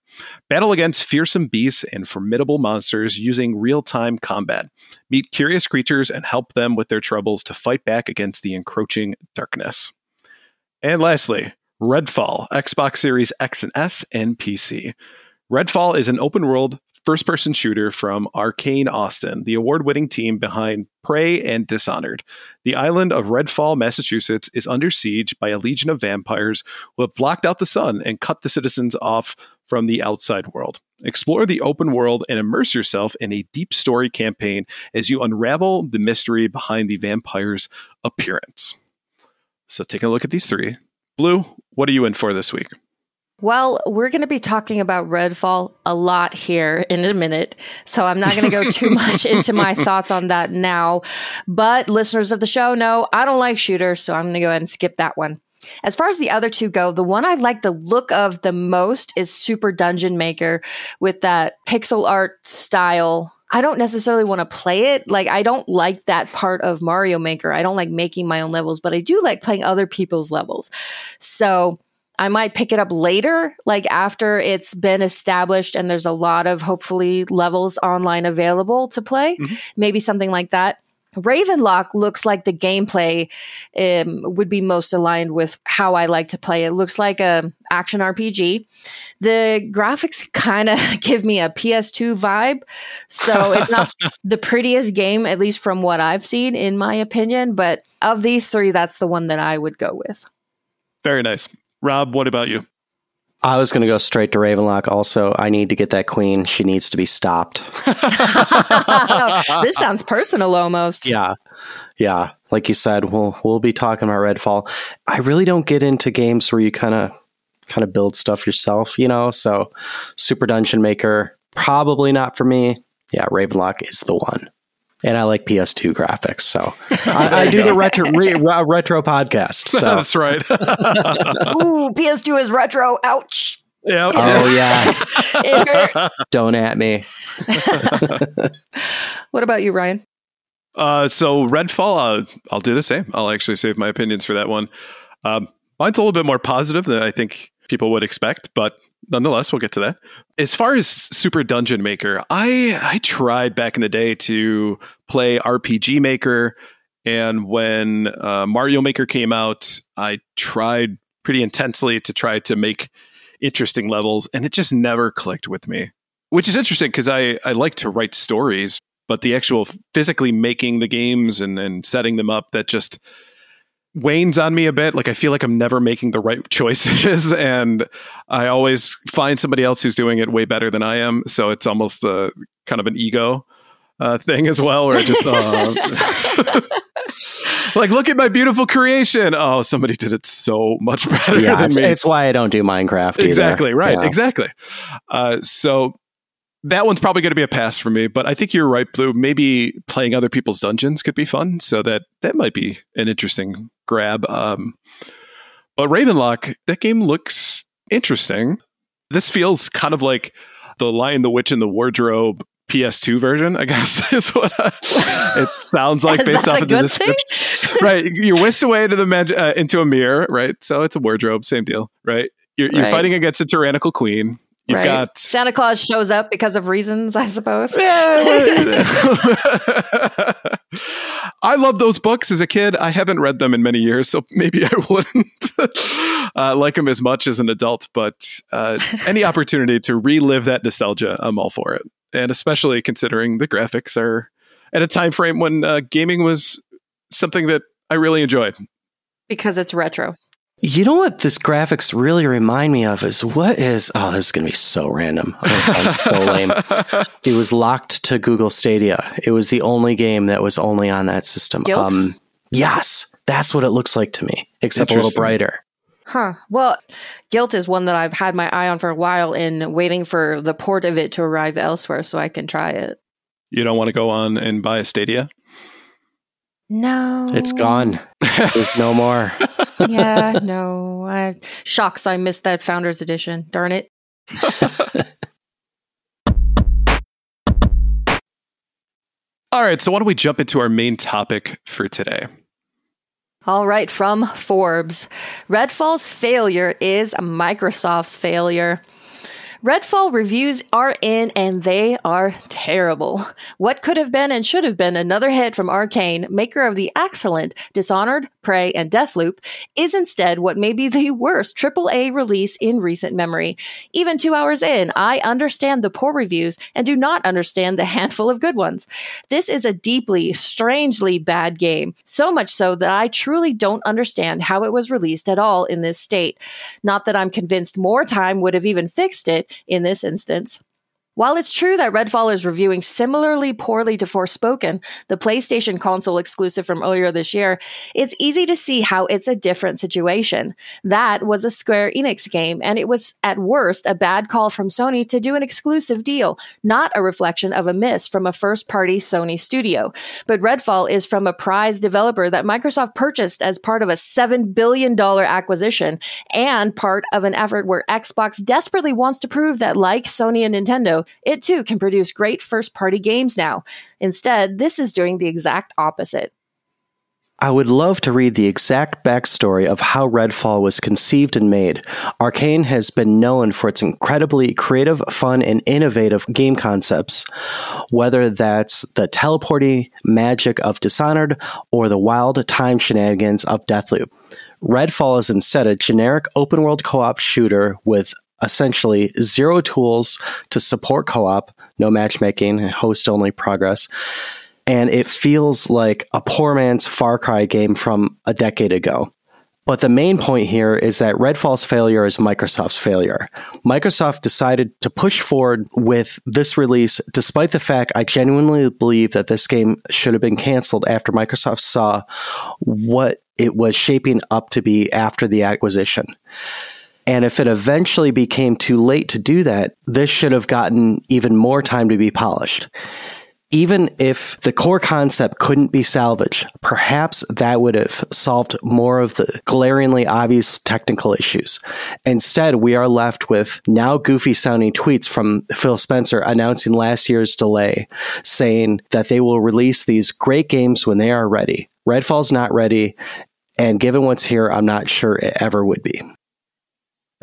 Battle against fearsome beasts and formidable monsters using real time combat. Meet curious creatures and help them with their troubles to fight back against the encroaching darkness. And lastly, Redfall, Xbox Series X and S, and PC. Redfall is an open world first person shooter from Arcane Austin, the award winning team behind Prey and Dishonored. The island of Redfall, Massachusetts is under siege by a legion of vampires who have blocked out the sun and cut the citizens off from the outside world. Explore the open world and immerse yourself in a deep story campaign as you unravel the mystery behind the vampire's appearance. So, taking a look at these three. Blue, what are you in for this week? Well, we're going to be talking about Redfall a lot here in a minute. So I'm not going to go too *laughs* much into my thoughts on that now. But listeners of the show know I don't like shooters. So I'm going to go ahead and skip that one. As far as the other two go, the one I like the look of the most is Super Dungeon Maker with that pixel art style. I don't necessarily want to play it. Like, I don't like that part of Mario Maker. I don't like making my own levels, but I do like playing other people's levels. So, I might pick it up later, like after it's been established and there's a lot of hopefully levels online available to play. Mm-hmm. Maybe something like that. Ravenlock looks like the gameplay um, would be most aligned with how I like to play. It looks like a action RPG. The graphics *laughs* kind of *laughs* give me a PS2 vibe, so it's not *laughs* the prettiest game, at least from what I've seen, in my opinion. But of these three, that's the one that I would go with. Very nice. Rob, what about you? I was going to go straight to Ravenlock. Also, I need to get that queen. She needs to be stopped. *laughs* this sounds personal almost. Yeah. Yeah. Like you said, we'll we'll be talking about Redfall. I really don't get into games where you kind of kind of build stuff yourself, you know? So, Super Dungeon Maker probably not for me. Yeah, Ravenlock is the one and I like PS2 graphics. So *laughs* I, I do the retro re, retro podcast. *laughs* So that's right. *laughs* Ooh, PS2 is retro. Ouch. Yeah. Oh yeah. Don't at me. what about you, Ryan? Uh, so Redfall, uh, I'll do the same. I'll actually save my opinions for that one. Um, mine's a little bit more positive than I think people would expect, but nonetheless, we'll get to that. As far as Super Dungeon Maker, I I tried back in the day to play RPG Maker, and when uh, Mario Maker came out, I tried pretty intensely to try to make interesting levels, and it just never clicked with me. Which is interesting because I I like to write stories, but the actual physically making the games and and setting them up that just wanes on me a bit. Like I feel like I'm never making the right *laughs* choices, and I always find somebody else who's doing it way better than I am. So it's almost a kind of an ego. uh, thing as well, where it just uh, *laughs* like look at my beautiful creation. Oh, somebody did it so much *laughs* better Yeah, than it's, me. it's why I don't do Minecraft. either. exactly right, Yeah. exactly. Uh, so that one's probably going to be a pass for me. But I think you're right, Blue. Maybe playing other people's dungeons could be fun. So that that might be an interesting grab. Um, but Ravenlock, that game looks interesting. This feels kind of like the Lion, the Witch, and the Wardrobe PS2 version, I *laughs* guess is what I, it sounds like *laughs* based off of the description. right, you're whisked *laughs* away into the mag- uh, into a mirror, right? So it's a wardrobe, same deal, right? You're, you're Right. fighting against a tyrannical queen. You've Right. got Santa Claus shows up because of reasons, I suppose. I love those books as a kid. I haven't read them in many years, so maybe *laughs* I wouldn't uh, like them as much as an adult. But uh, any *laughs* opportunity to relive that nostalgia, I'm all for it. And especially considering the graphics are at a time frame when uh, gaming was something that I really enjoyed. Because it's retro. You know what this graphics really remind me of is what is oh this is gonna be so random. This sounds so *laughs* lame. It was locked to Google Stadia. It was the only game that was only on that system. Gylt? Um, yes, that's what it looks like to me, except a little brighter. Huh. Well, Gylt is one that I've had my eye on for a while in waiting for the port of it to arrive elsewhere so I can try it. You don't want to go on and buy a Stadia? No. It's gone. There's no more. *laughs* yeah, no. I shocks I missed that founders edition. Darn it. *laughs* All right, so why don't we jump into our main topic for today? All right, from Forbes. Redfall's failure is Microsoft's failure. Redfall reviews are in and they are terrible. What could have been and should have been another hit from Arcane, maker of the excellent Dishonored, Prey, and Deathloop, is instead what may be the worst AAA release in recent memory. Even two hours in, I understand the poor reviews and do not understand the *laughs* handful of good ones. This is a deeply, strangely bad game, so much so that I truly don't understand how it was released at all in this state. Not that I'm convinced more time would have even fixed it in this instance. While it's true that Redfall is reviewing similarly poorly to Forspoken, the PlayStation console exclusive from earlier this year, it's easy to see how it's a different situation. That was a Square Enix game, and it was at worst a bad call from Sony to do an exclusive deal, not a reflection of a miss from a first party Sony studio. But Redfall is from a prize developer that Microsoft purchased as part of a $7 billion acquisition and part of an effort where Xbox desperately wants to prove that, like Sony and Nintendo, it too can produce great first party games now. Instead, this is doing the exact opposite. I would love to read the exact backstory of how Redfall was conceived and made. Arcane has been known for its incredibly creative, fun, and innovative game concepts, whether that's the teleporting magic of Dishonored or the wild time shenanigans of Deathloop. Redfall is instead a generic open world co op shooter with essentially zero tools to support co op, no matchmaking, host only progress and it feels like a poor man's Far Cry game from a decade ago. But the main point here is that Redfall's failure is Microsoft's failure. Microsoft decided to push forward with this release despite the fact I genuinely believe that this game should have been canceled after Microsoft saw what it was shaping up to be after the acquisition. And if it eventually became too late to do that, this should have gotten even more time to be polished even if the core concept couldn't be salvaged, perhaps that would have solved more of the glaringly obvious technical issues. Instead, we are left with now goofy sounding tweets from Phil Spencer announcing last year's delay, saying that they will release these great games when they are ready. Redfall's not ready, and given what's here, I'm not sure it ever would be.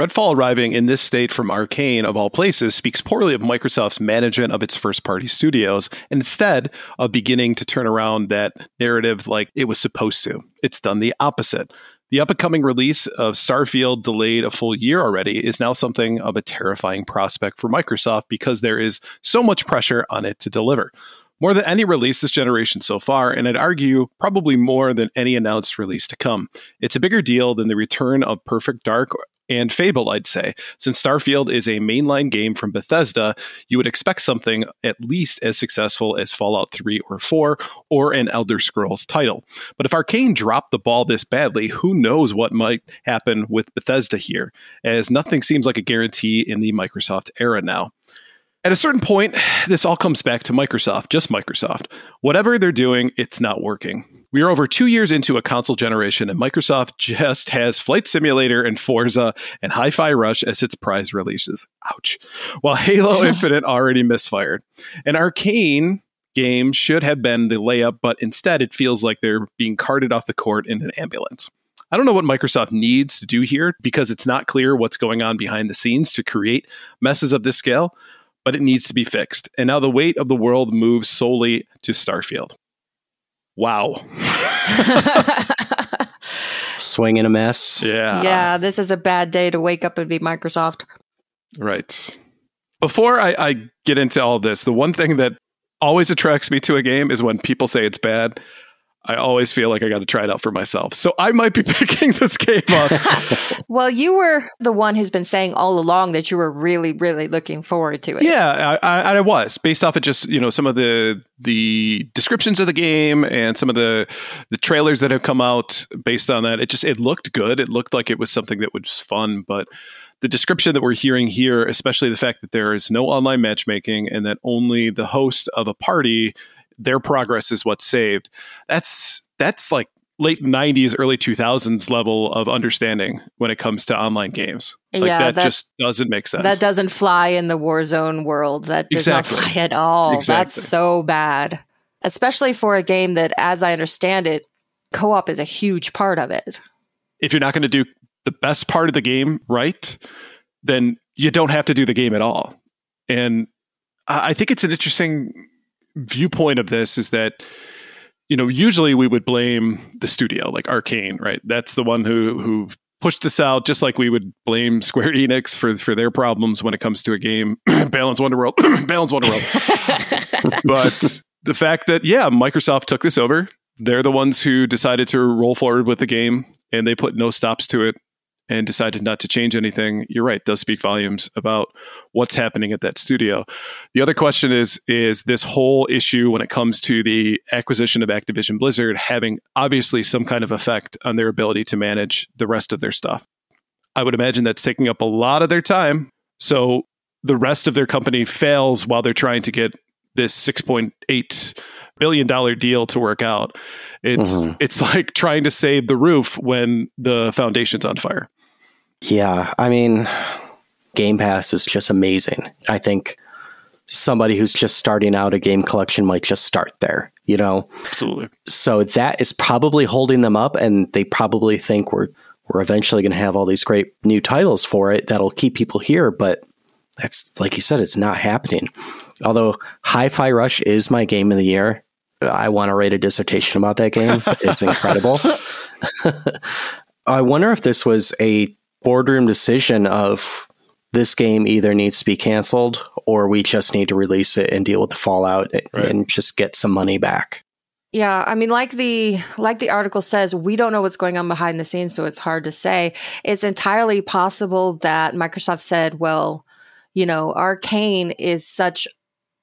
Redfall arriving in this state from Arcane, of all places, speaks poorly of Microsoft's management of its first party studios, and instead of beginning to turn around that narrative like it was supposed to. It's done the opposite. The up and coming release of Starfield, delayed a full year already, is now something of a terrifying prospect for Microsoft because there is so much pressure on it to deliver. More than any release this generation so far, and I'd argue probably more than any announced release to come. It's a bigger deal than the return of Perfect Dark and Fable, I'd say. Since Starfield is a mainline game from Bethesda, you would expect something at least as successful as Fallout 3 or 4 or an Elder Scrolls title. But if Arcane dropped the ball this badly, who knows what might happen with Bethesda here, as nothing seems like a guarantee in the Microsoft era now. At a certain point, *sighs* this all comes back to Microsoft, just Microsoft. Whatever they're doing, it's not working. We are over two years into a console generation, and Microsoft *laughs* just has Flight Simulator and Forza and Hi Fi Rush as its prize releases. Ouch. While Halo *laughs* Infinite already misfired. An Arcane game should have been the layup, but instead it feels like they're being carted off the court in an ambulance. I don't know what Microsoft needs to do here because it's not clear what's going on behind the scenes to create messes of this scale but it needs to be fixed. And now the weight of the world moves solely to Starfield. Wow. *laughs* Swing in a mess. Yeah. yeah, this is a bad day to wake up and be Microsoft. Right. Before I, I get into all this, the one thing that always attracts me to a game is when people say it's bad. I always feel like I got to try it out for myself. So I might be *laughs* picking this game up. *laughs* Well, you were the one who's been saying all along that you were really, really looking forward to it. yeah, I, I, I was based off of just you know some of the the descriptions of the game and some of the the trailers that have come out based on that. It just it looked good. It looked like it was something that was fun, but the description that we're hearing here, especially the fact that there is no online matchmaking and that only the host of a party, their progress is what's saved. That's that's like late 90s early 2000s level of understanding when it comes to online games like Yeah, that, that- just doesn't make sense That doesn't fly in the Warzone world. That does Exactly. not fly at all. Exactly. That's so bad. Especially for a game that, as I understand it, co op is a huge part of it. if you're not going to do the best part of the game right, then you don't have to do the game at all. And I think it's an interesting viewpoint of this is that you know usually we would blame the studio like Arcane, right? That's the one who who pushed this out just like we would blame Square Enix for for their problems when it comes to a game *clears throat* Balance Wonderworld *clears throat* Balance Wonderworld *laughs* but the fact that yeah microsoft took this over they're the ones who decided to roll forward with the game and they put no stops to it and decided not to change anything you're right does speak volumes about what's happening at that studio. The other question is is this whole issue when it comes to the acquisition of activision blizzard having obviously some kind of effect on their ability to manage the rest of their stuff? I would imagine that's taking up a lot of their time so the rest of their company fails while they're trying to get this 6.8 billion dollar deal to work out. It's Mhm. it's like trying to save the roof when the foundation's on fire Yeah, I mean, Game Pass is just amazing. I think somebody who's just starting out a game collection might just start there, you know? absolutely So that is probably holding them up, and they probably think we're we're eventually going to have all these great new titles for it that'll keep people here. But that's like you said, it's not happening. Although Hi-Fi Rush is my game of the year, I want to write a dissertation about that game. It's incredible. *laughs* *laughs* I wonder if this was a boardroom decision of this game either needs to be canceled or we just need to release it and deal with the fallout Right. and just get some money back. Yeah, I mean, like the like the article says, we don't know what's going on behind the scenes, so it's hard to say. It's entirely possible that Microsoft said, "Well, you know, Arcane is such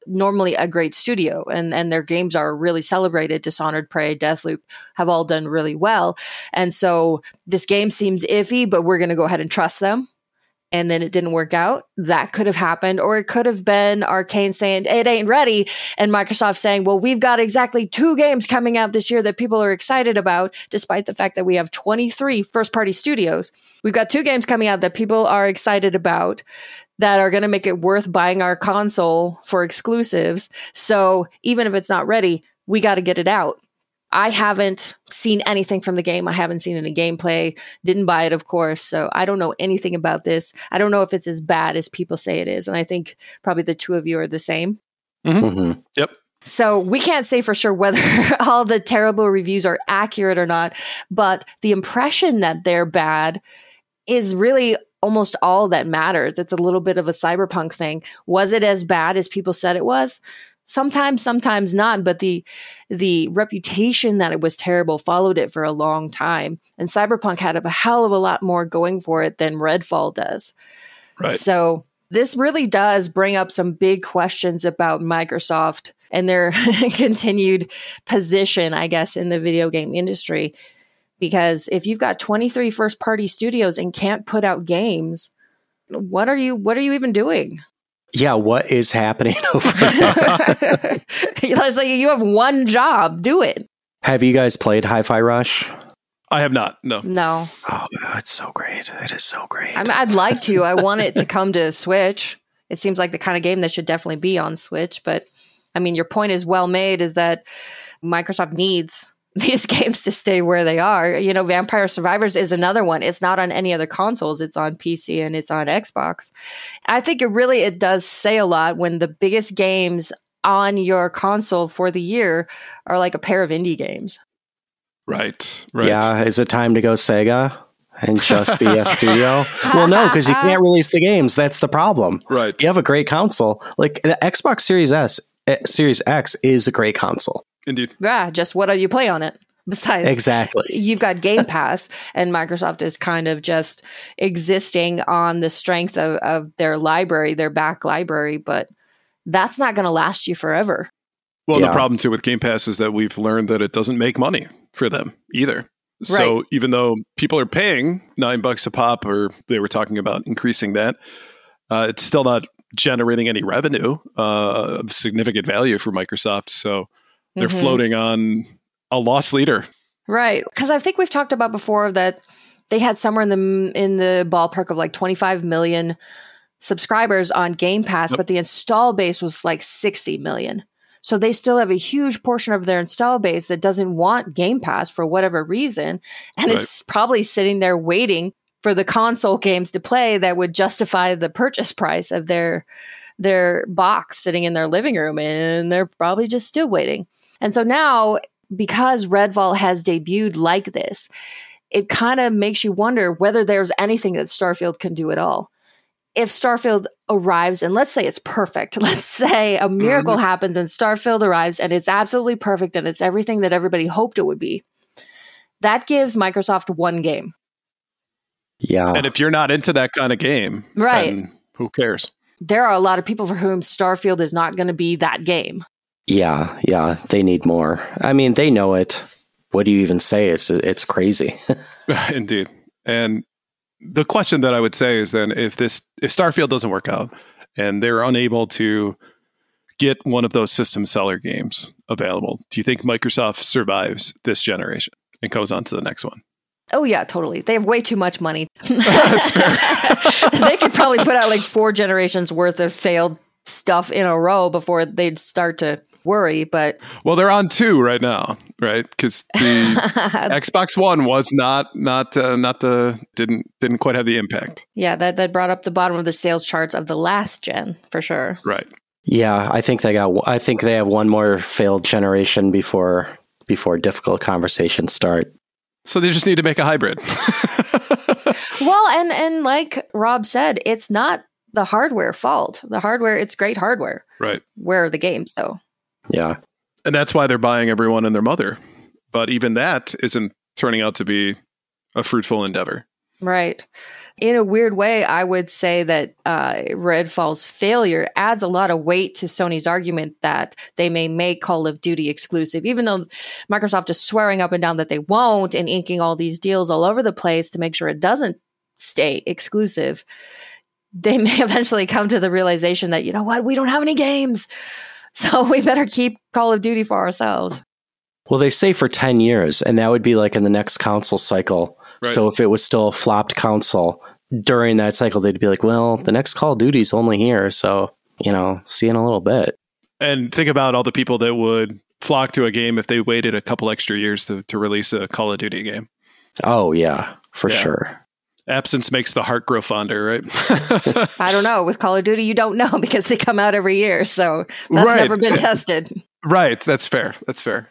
normally a great studio, and and their games are really celebrated. Dishonored, Prey, Deathloop have all done really well, and so this game seems iffy, but we're going to go ahead and trust them." And then it didn't work out. That could have happened, or it could have been Arcane saying it ain't ready, and Microsoft saying, well, we've got exactly two games coming out this year that people are excited about, despite the fact that we have 23 first party studios. We've got two games coming out that people are excited about that are going to make it worth buying our console for exclusives. So even if it's not ready, we got to get it out. I haven't seen anything from the game. I haven't seen any gameplay. Didn't buy it, of course. So I don't know anything about this. I don't know if it's as bad as people say it is. And I think probably the two of you are the same. hmm Yep. So we can't say for sure whether *laughs* all the terrible reviews are accurate or not, but the impression that they're bad is really almost all that matters. It's a little bit of a cyberpunk thing. Was it as bad as people said it was? sometimes sometimes not but the the reputation that it was terrible followed it for a long time and cyberpunk had a hell of a lot more going for it than redfall does Right. so this really does bring up some big questions about microsoft and their *laughs* continued position i guess in the video game industry because if you've got 23 first party studios and can't put out games what are you what are you even doing Yeah, what is happening *laughs* over there? *laughs* it's like you have one job do it Have you guys played Hi-Fi Rush? I have not. No. no Oh, it's so great. It is so great. I mean, i'd like to i want it to come to switch it seems like the kind of game that should definitely be on switch but i mean your point is well made is that microsoft needs these *laughs* games to stay where they are you know vampire survivors is another one it's not on any other consoles it's on pc and it's on xbox i think it really it does say a lot when the biggest games on your console for the year are like a pair of indie games Right. Right. Yeah, is it time to go Sega and just be a *laughs* studio? well, no, because you can't release the games. That's the problem. Right. You have a great console. Like the Xbox Series S, eh, Series X is a great console. Indeed. yeah just what do you play on it *laughs* besides Exactly. you've got Game Pass, and Microsoft is kind of just existing on the strength of, of their library, their back library, but that's not going to last you forever. Well, the problem too with Game Pass is that we've learned that it doesn't make money for them either. So even though people are paying nine bucks a pop, or they were talking about increasing that, uh, it's still not generating any revenue uh, of significant value for Microsoft. So they're Mhm. floating on a loss leader. Right. Because I think we've talked about before that they had somewhere in the in the ballpark of like 25 million subscribers on Game Pass, but the install base was like 60 million. So they still have a huge portion of their install base that doesn't want Game Pass for whatever reason and is probably sitting there waiting for the console games to play that would justify the purchase price of their their box sitting in their living room and they're probably just still waiting. And so now because Redfall has debuted like this, it kind of makes you wonder whether there's anything that Starfield can do at all. If Starfield arrives, and let's say it's perfect, *laughs* let's say a mm-hmm. miracle happens and Starfield arrives and it's absolutely perfect and it's everything that everybody hoped it would be, that gives Microsoft one game. Yeah. And if you're not into that kind of game, Right. then who cares? There are a lot of people for whom Starfield is not going to be that game. Yeah. Yeah. They need more. I mean, they know it. What do you even say? It's it's crazy. *laughs* *laughs* Indeed. And the question that I would say is then if this if Starfield doesn't work out and they're unable to get one of those system seller games available, do you think Microsoft survives this generation and goes on to the next one? Oh yeah, totally. They have way too much money. *laughs* That's fair. they could probably put out like four generations worth of failed stuff in a row before they'd start to worry. But Well, they're on two right now, right? Because the *laughs* Xbox One was not not uh, not the didn't didn't quite have the impact, yeah, that that brought up the bottom of the sales charts of the last gen for sure. right? yeah. I think they got. I think they have one more failed generation before before difficult conversations start. So they just need to make a hybrid. *laughs* Well, and and like Rob said, it's not the hardware fault. The hardware, it's great hardware. right. Where are the games though? Yeah. And that's why they're buying everyone and their mother. But even that isn't turning out to be a fruitful endeavor. Right. In a weird way, I would say that uh, Redfall's failure adds a lot of weight to Sony's argument that they may make Call of Duty exclusive, even though Microsoft is swearing up and down that they won't and inking all these deals all over the place to make sure it doesn't stay exclusive. They *laughs* may eventually come to the realization that, you know what, we don't have any games. *laughs* So we better keep Call of Duty for ourselves. Well, they say for 10 years, and that would be like in the next console cycle. Right. So if it was still a flopped console during that cycle, they'd be like, well, the next Call of Duty's only here. So, you know, see you in a little bit. And think about all the people that would flock to a game if they waited a couple extra years to, to release a Call of Duty game. Oh, yeah, for Yeah. sure. Absence makes the heart grow fonder, right? *laughs* I don't know. With Call of Duty, you don't know *laughs* because they come out every year. So that's Right. never been tested. *laughs* right. That's fair. That's fair.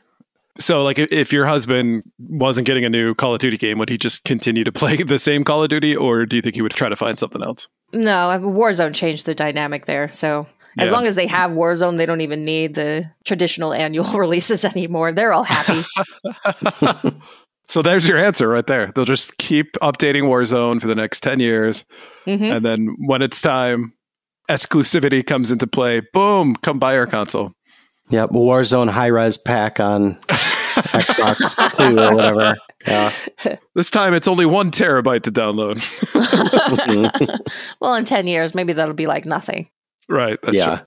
So, like, if, your husband wasn't getting a new Call of Duty game, would he just continue to play the same Call of Duty, or do you think he would try to find something else? No, Warzone changed the dynamic there. So As Yeah. long as they have Warzone, they don't even need the traditional annual releases anymore. They're all happy. So there's your answer right there. They'll just keep updating Warzone for the next 10 years. hmm And then when it's time, exclusivity comes into play. Boom, come buy our console. Yep, Warzone high res pack on Xbox *laughs* Two or whatever. Yeah. *laughs* This time it's only one terabyte to download. *laughs* well, in 10 years, maybe that'll be like nothing. right. That's yeah. true.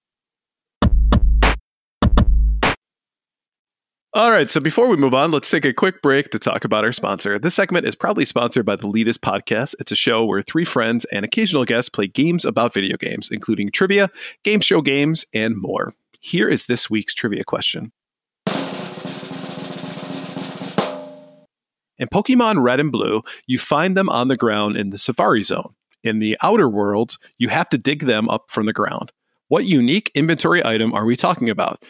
All right. So before we move on, let's take a quick break to talk about our sponsor. This segment is proudly sponsored by the Leetist Podcast. It's a show where three friends and occasional guests play games about video games, including trivia, game show games, and more. Here is this week's trivia question. In Pokemon Red and Blue, you find them on the ground in the Safari Zone. In the Outer Worlds, you have to dig them up from the ground. What unique inventory item are we talking about?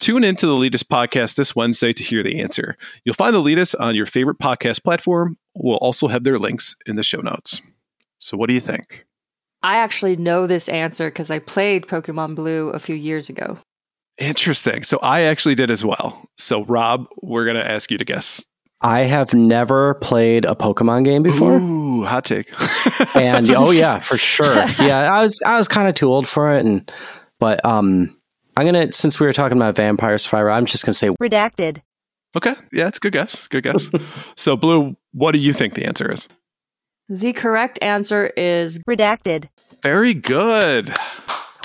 Tune into the Leetist podcast this Wednesday to hear the answer. You'll find the Leetist on your favorite podcast platform. We'll also have their links in the show notes. So, what do you think? I actually know this answer because I played Pokemon Blue a few years ago. Interesting. So, I actually did as well. So, Rob, we're going to ask you to guess. I have never played a Pokemon game before. Ooh, hot take. and oh yeah, for *laughs* sure. Yeah, I was I was kind of too old for it, and but um, I'm gonna since we were talking about Vampire Survivor, I'm just gonna say Redacted. okay. Yeah, it's a good guess. Good guess. *laughs* so, Blue, what do you think the answer is? The correct answer is, Redacted. Very good.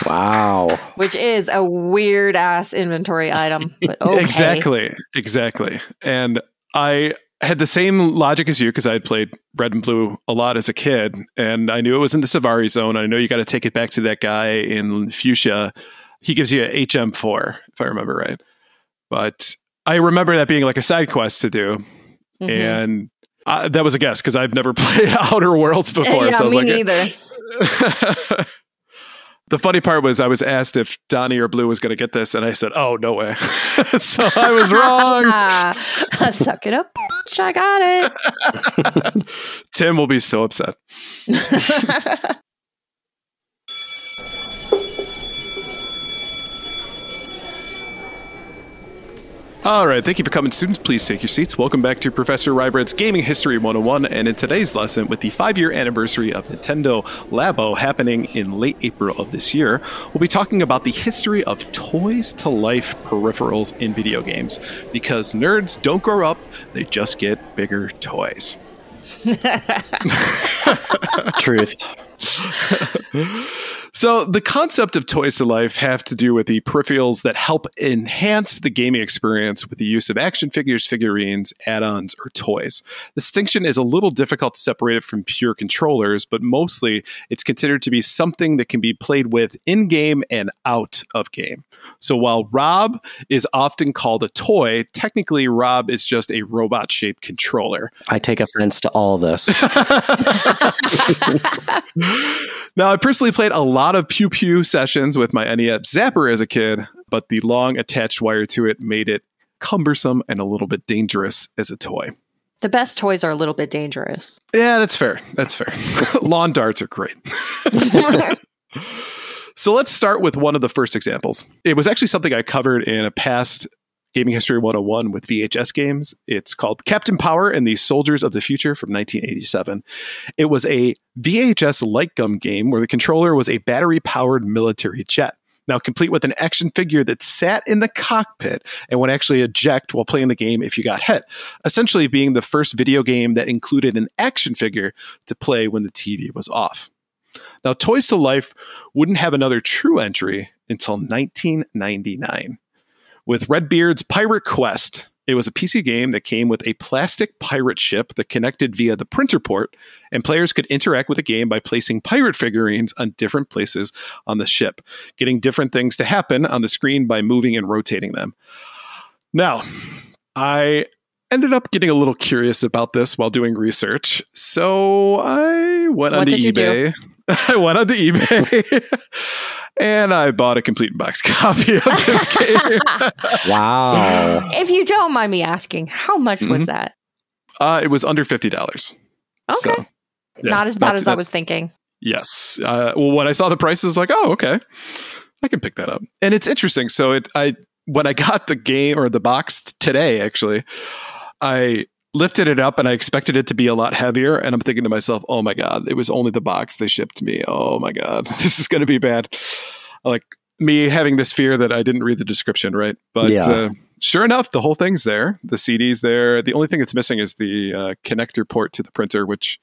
wow. which is a weird ass inventory item. But *laughs* okay. Exactly. Exactly. And I had the same logic as you because I had played red and blue a lot as a kid, and I knew it was in the Safari zone. I know you got to take it back to that guy in Fuchsia. He gives you a HM4, if I remember right. But I remember that being like a side quest to do, Mhm. and I, that was a guess because I've never *laughs* played *laughs* Outer Worlds before. yeah, so I was me like, neither. *laughs* the funny part was I was asked if Donnie or Blue was going to get this, and I said, "Oh, no way!" so I was wrong. Ah, suck it up. bitch, I got it. Tim will be so upset. All right, thank you for coming, students. Please take your seats. Welcome back to Professor Ryebread's Gaming History 101. And in today's lesson, with the five year anniversary of Nintendo Labo happening in late April of this year, we'll be talking about the history of toys to life peripherals in video games. Because nerds don't grow up, they just get bigger toys. *laughs* Truth. *laughs* So, the concept of toys to life have to do with the peripherals that help enhance the gaming experience with the use of action figures, figurines, add ons, or toys. The distinction is a little difficult to separate it from pure controllers, but mostly it's considered to be something that can be played with in game and out of game. So, while Rob is often called a toy, technically Rob is just a robot shaped controller. I take offense to all this. *laughs* now, I personally played a lot of Pew Pew sessions with my NES Zapper as a kid, but the long attached wire to it made it cumbersome and a little bit dangerous as a toy. the best toys are a little bit dangerous. Yeah, that's fair. That's fair. *laughs* Lawn darts are great. *laughs* so let's start with one of the first examples. It was actually something I covered in a past Gaming History 101 with VHS games. It's called Captain Power and the Soldiers of the Future from 1987. It was a VHS light gun game where the controller was a battery powered military jet. Now, complete with an action figure that sat in the cockpit and would actually eject while playing the game if you got hit. Essentially, being the first video game that included an action figure to play when the TV was off. Now, Toys to Life wouldn't have another true entry until 1999 with Redbeard's Pirate Quest. It was a PC game that came with a plastic pirate ship that connected via the printer port, and players could interact with the game by placing pirate figurines on different places on the ship, getting different things to happen on the screen by moving and rotating them. Now, I ended up getting a little curious about this while doing research, so I went What onto did you do? eBay. *laughs* I went onto eBay. *laughs* And I bought a complete box *laughs* copy of this game. *laughs* Wow. If you don't mind me asking, how much was Mhm. that? Uh, it was under fifty dollars. Okay. not as bad as I was thinking. Yes. Uh, well, when I saw the prices, like, oh, okay. I can pick that up. And it's interesting. So it I when I got the game or the box today, actually, I lifted it up and I expected it to be a lot heavier. And I'm thinking to myself, oh my God, it was only the box they shipped me. Oh my God, *laughs* this is going to be bad. Like me having this fear that I didn't read the description, right? But yeah. uh, sure enough, the whole thing's there. The CD's there. The only thing that's missing is the uh, connector port to the printer, which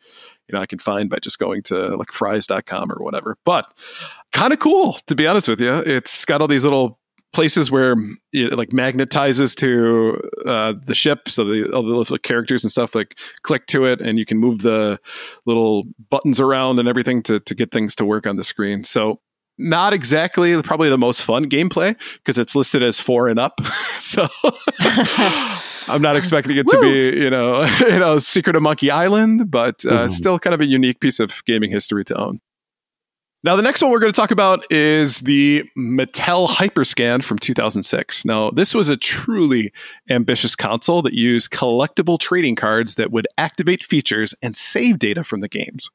you know I can find by just going to like fryes.com or whatever. But kind of cool, to be honest with you. It's got all these little places where it like magnetizes to uh, the ship, so the all the little characters and stuff like click to it, and you can move the little buttons around and everything to to get things to work on the screen. So not exactly probably the most fun gameplay because it's listed as four and up. *laughs* so *laughs* I'm not expecting it to be, you know, *laughs* you know, Secret of Monkey Island, but uh, mm-hmm. still kind of a unique piece of gaming history to own. Now, the next one we're going to talk about is the Mattel Hyperscan from 2006. Now, this was a truly ambitious console that used collectible trading cards that would activate features and save data from the games.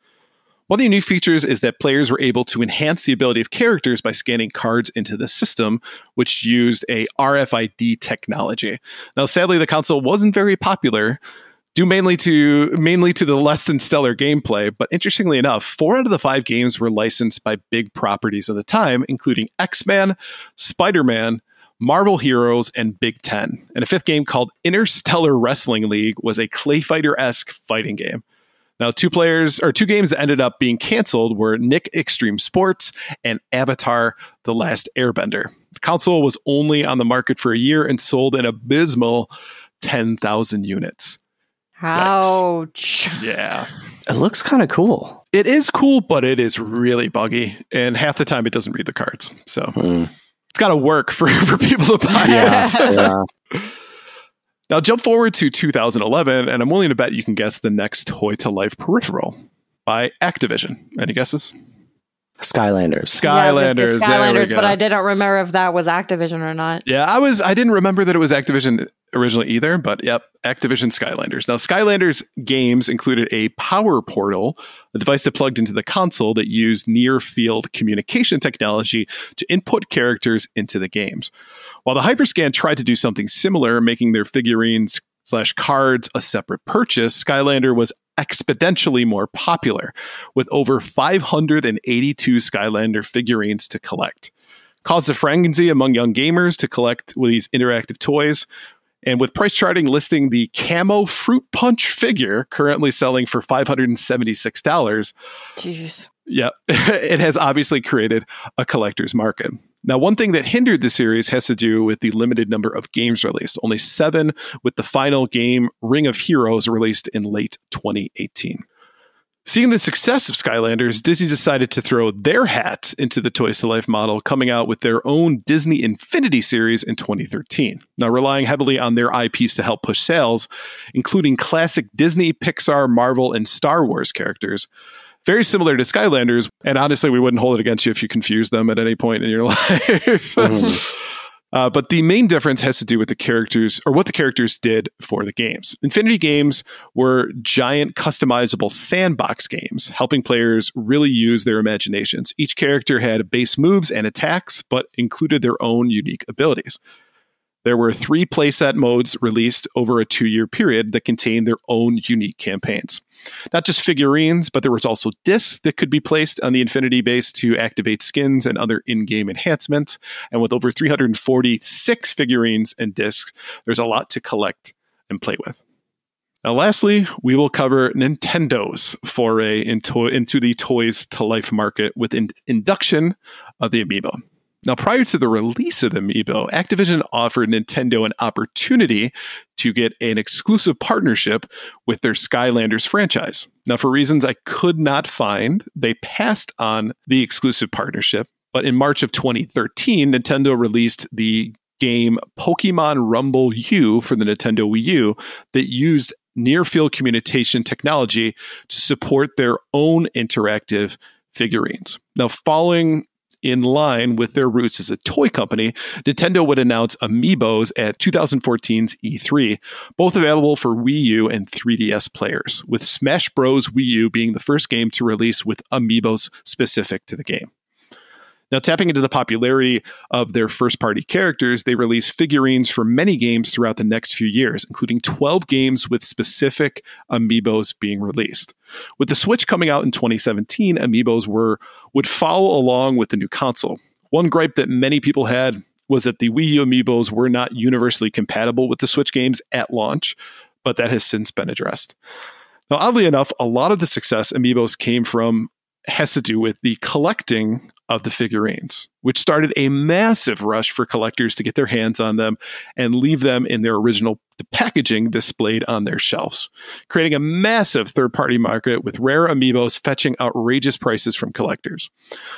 One of the new features is that players were able to enhance the ability of characters by scanning cards into the system, which used a RFID technology. Now, sadly, the console wasn't very popular, due mainly to mainly to the less than stellar gameplay. But interestingly enough, four out of the five games were licensed by big properties of the time, including X Men, Spider Man. Marvel Heroes, and Ben 10. And a fifth game called Interstellar Wrestling League was a clay fighter esque fighting game. Now, two players or two games that ended up being canceled were Nick Extreme Sports and Avatar The Last Airbender. The console was only on the market for a year and sold an abysmal 10,000 units. Ouch. Yikes. Yeah. It looks kind of cool. It is cool, but it is really buggy. And half the time it doesn't read the cards. So mm. it's got to work for, *laughs* for people to buy yeah, it. yeah. *laughs* Now jump forward to 2011, and I'm willing to bet you can guess the next toy to life peripheral by Activision. Any guesses? Skylanders. Skylanders. Yeah, Skylanders, but I didn't remember if that was Activision or not. Yeah, I was. I didn't remember that it was Activision originally either, but yep, Activision Skylanders. Now, Skylanders games included a power portal, a device that plugged into the console that used near field communication technology to input characters into the games. While the Hyperscan tried to do something similar, making their figurines slash cards a separate purchase, Skylander was exponentially more popular, with over 582 Skylander figurines to collect. Caused a frenzy among young gamers to collect these interactive toys, and with price charting listing the camo fruit punch figure currently selling for $576. Jeez. Yeah, *laughs* it has obviously created a collector's market. Now, one thing that hindered the series has to do with the limited number of games released, only seven, with the final game, Ring of Heroes, released in late 2018. Seeing the success of Skylanders, Disney decided to throw their hat into the Toys to Life model, coming out with their own Disney Infinity series in 2013. Now, relying heavily on their IPs to help push sales, including classic Disney, Pixar, Marvel, and Star Wars characters. Very similar to Skylanders, and honestly, we wouldn't hold it against you if you confused them at any point in your *laughs* life. Mm. Uh, but the main difference has to do with the characters or what the characters did for the games. Infinity games were giant customizable sandbox games, helping players really use their imaginations. Each character had base moves and attacks, but included their own unique abilities. There were three playset modes released over a two year period that contained their own unique campaigns. Not just figurines, but there was also discs that could be placed on the Infinity base to activate skins and other in game enhancements. And with over 346 figurines and discs, there's a lot to collect and play with. Now, lastly, we will cover Nintendo's foray into, into the toys to life market with in- induction of the Amiibo. Now, prior to the release of the Amiibo, Activision offered Nintendo an opportunity to get an exclusive partnership with their Skylanders franchise. Now, for reasons I could not find, they passed on the exclusive partnership. But in March of 2013, Nintendo released the game Pokemon Rumble U for the Nintendo Wii U that used near field communication technology to support their own interactive figurines. Now, following in line with their roots as a toy company, Nintendo would announce Amiibos at 2014's E3, both available for Wii U and 3DS players, with Smash Bros. Wii U being the first game to release with Amiibos specific to the game. Now, tapping into the popularity of their first party characters, they release figurines for many games throughout the next few years, including 12 games with specific amiibos being released. With the Switch coming out in 2017, amiibos were would follow along with the new console. One gripe that many people had was that the Wii U amiibos were not universally compatible with the Switch games at launch, but that has since been addressed. Now, oddly enough, a lot of the success amiibos came from has to do with the collecting of the figurines, which started a massive rush for collectors to get their hands on them and leave them in their original packaging displayed on their shelves, creating a massive third party market with rare amiibos fetching outrageous prices from collectors.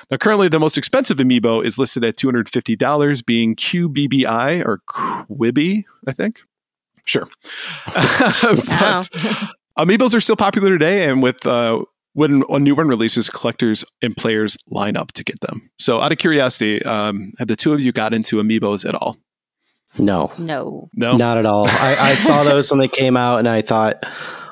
Now, currently, the most expensive amiibo is listed at $250, being QBBI or Quibi, I think. Sure. *laughs* *laughs* but *laughs* amiibos are still popular today, and with uh, when a new one releases, collectors and players line up to get them. So, out of curiosity, um, have the two of you got into amiibos at all? No, No. No, not at all. I, I saw *laughs* those when they came out, and I thought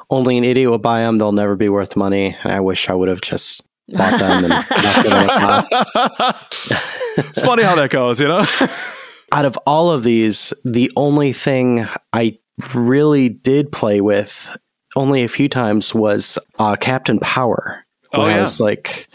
only an idiot would buy them. They'll never be worth money. And I wish I would have just bought them and them in a box. *laughs* it's funny how that goes, you know. *laughs* out of all of these, the only thing I really did play with only a few times was uh, Captain Power. Oh, When I was like,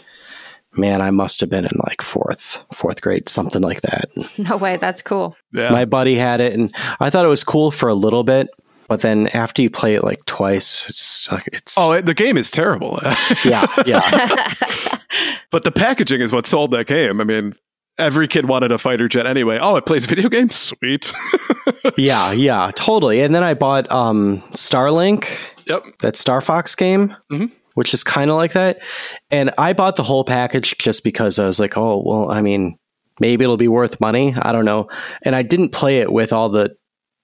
man, I must have been in like fourth, fourth grade, something like that. *laughs* No way. That's cool. Yeah. My buddy had it, and I thought it was cool for a little bit. But then after you play it like twice, it's like it's oh, the game is terrible, *laughs* yeah, yeah. *laughs* but the packaging is what sold that game. I mean, every kid wanted a fighter jet anyway. Oh, it plays video games. Sweet. *laughs* Yeah, yeah, totally. And then I bought um Starlink, yep. that Star Fox game, Mhm. which is kind of like that. And I bought the whole package just because I was like, oh, well, I mean, maybe it'll be worth money. I don't know. And I didn't play it with all the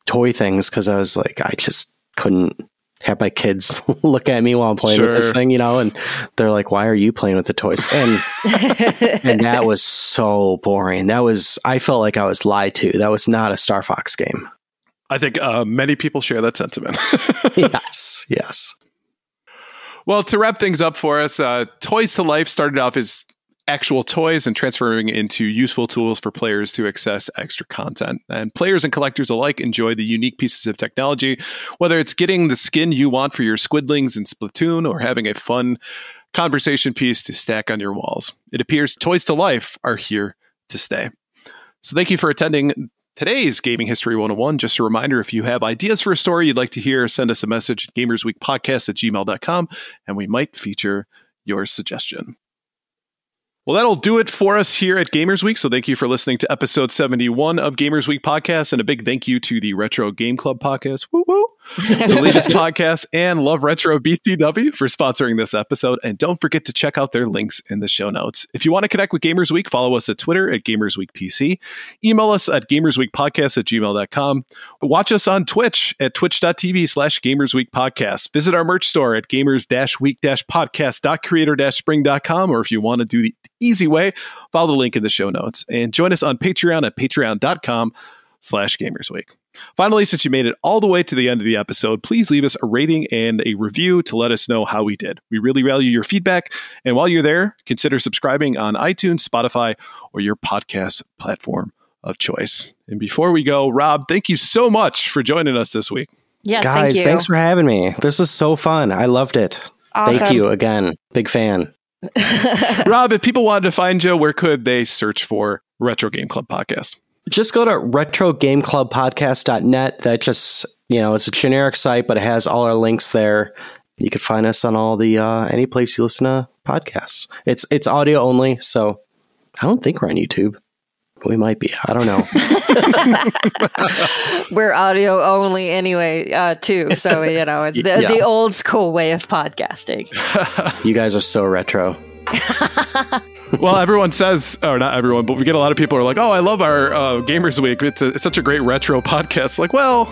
toy things because I was like, I just couldn't have my kids *laughs* look at me while I'm playing with this thing, you know, and they're like, why are you playing with the toys? And *laughs* and that was so boring. That was I felt like I was lied to. That was not a Star Fox game. I think uh, many people share that sentiment. *laughs* yes, yes. Well, to wrap things up for us, uh, Toys to Life started off as actual toys and transferring into useful tools for players to access extra content. And players and collectors alike enjoy the unique pieces of technology, whether it's getting the skin you want for your squidlings in Splatoon or having a fun conversation piece to stack on your walls. It appears Toys to Life are here to stay. So thank you for attending today's Gaming History 101. Just a reminder if you have ideas for a story you'd like to hear, send us a message at gamersweekpodcast at gmail.com and we might feature your suggestion. Well, that'll do it for us here at Gamers Week. So thank you for listening to episode 71 of Gamers Week podcast. And a big thank you to the Retro Game Club podcast, woo woo, *laughs* Leetist podcast, and Love Retro BTW for sponsoring this episode. And don't forget to check out their links in the show notes. If you want to connect with Gamers Week, follow us at Twitter at Gamers Week PC. Email us at gamersweekpodcast at gmail.com. Watch us on Twitch at twitch.tv slash Gamers Week Podcast. Visit our merch store at gamers week podcast.creator spring.com. Or if you want to do the easy way, follow the link in the show notes. And join us on Patreon at patreon.com slash gamersweek. Finally, since you made it all the way to the end of the episode, please leave us a rating and a review to let us know how we did. We really value your feedback. And while you're there, consider subscribing on iTunes, Spotify, or your podcast platform of choice. And before we go, Rob, thank you so much for joining us this week. Yes, Guys, thank you. thanks for having me. This was so fun. I loved it. Awesome. Thank you again. Big fan. *laughs* Rob, if people wanted to find you, where could they search for Retro Game Club Podcast? Just go to retrogameclubpodcast.net. That just, you know, it's a generic site, but it has all our links there. You can find us on all the uh, any place you listen to podcasts. It's it's audio only, so I don't think we're on YouTube. We might be. I don't know. *laughs* *laughs* We're audio only anyway, uh, too. So, you know, it's the, Yeah. the old school way of podcasting. *laughs* you guys are so retro. *laughs* well, everyone says, or not everyone, but we get a lot of people who are like, "Oh, I love our uh, Gamers Week. It's, a, it's such a great retro podcast." Like, well,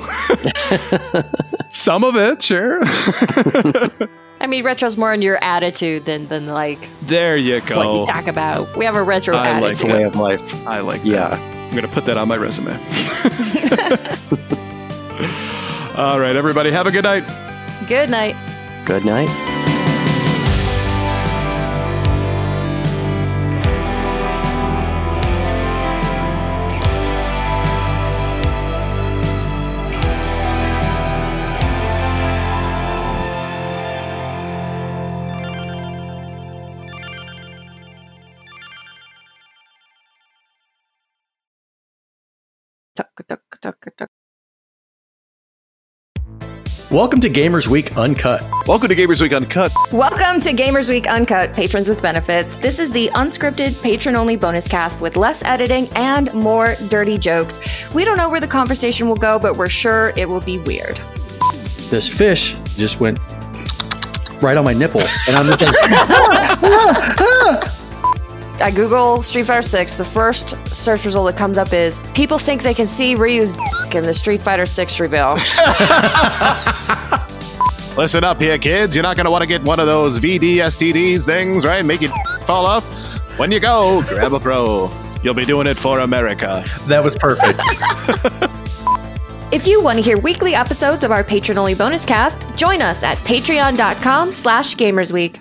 *laughs* some of it, sure. *laughs* I mean, retro's more in your attitude than, than like there you go. what go. you talk about. We have a retro I like It's a way of life. I like. Yeah. that. I'm gonna put that on my resume. All right, everybody, have a good night. Good night. Good night. Welcome to Gamers Week Uncut. Welcome to Gamers Week Uncut. Welcome to Gamers Week Uncut, patrons with benefits. This is the unscripted, patron only bonus cast with less editing and more dirty jokes. We don't know where the conversation will go, but we're sure it will be weird. This fish just went right on my nipple, and I'm just like, *laughs* *laughs* I Google Street Fighter 6. The first search result that comes up is people think they can see Ryu's dick *laughs* in the Street Fighter 6 reveal. *laughs* Listen up here, kids. You're not going to want to get one of those VD STDs things, right? Make it *laughs* fall off. When you go, grab a pro. You'll be doing it for America. that was perfect. If you want to hear weekly episodes of our patron only bonus cast, join us at patreon.com slash gamersweek.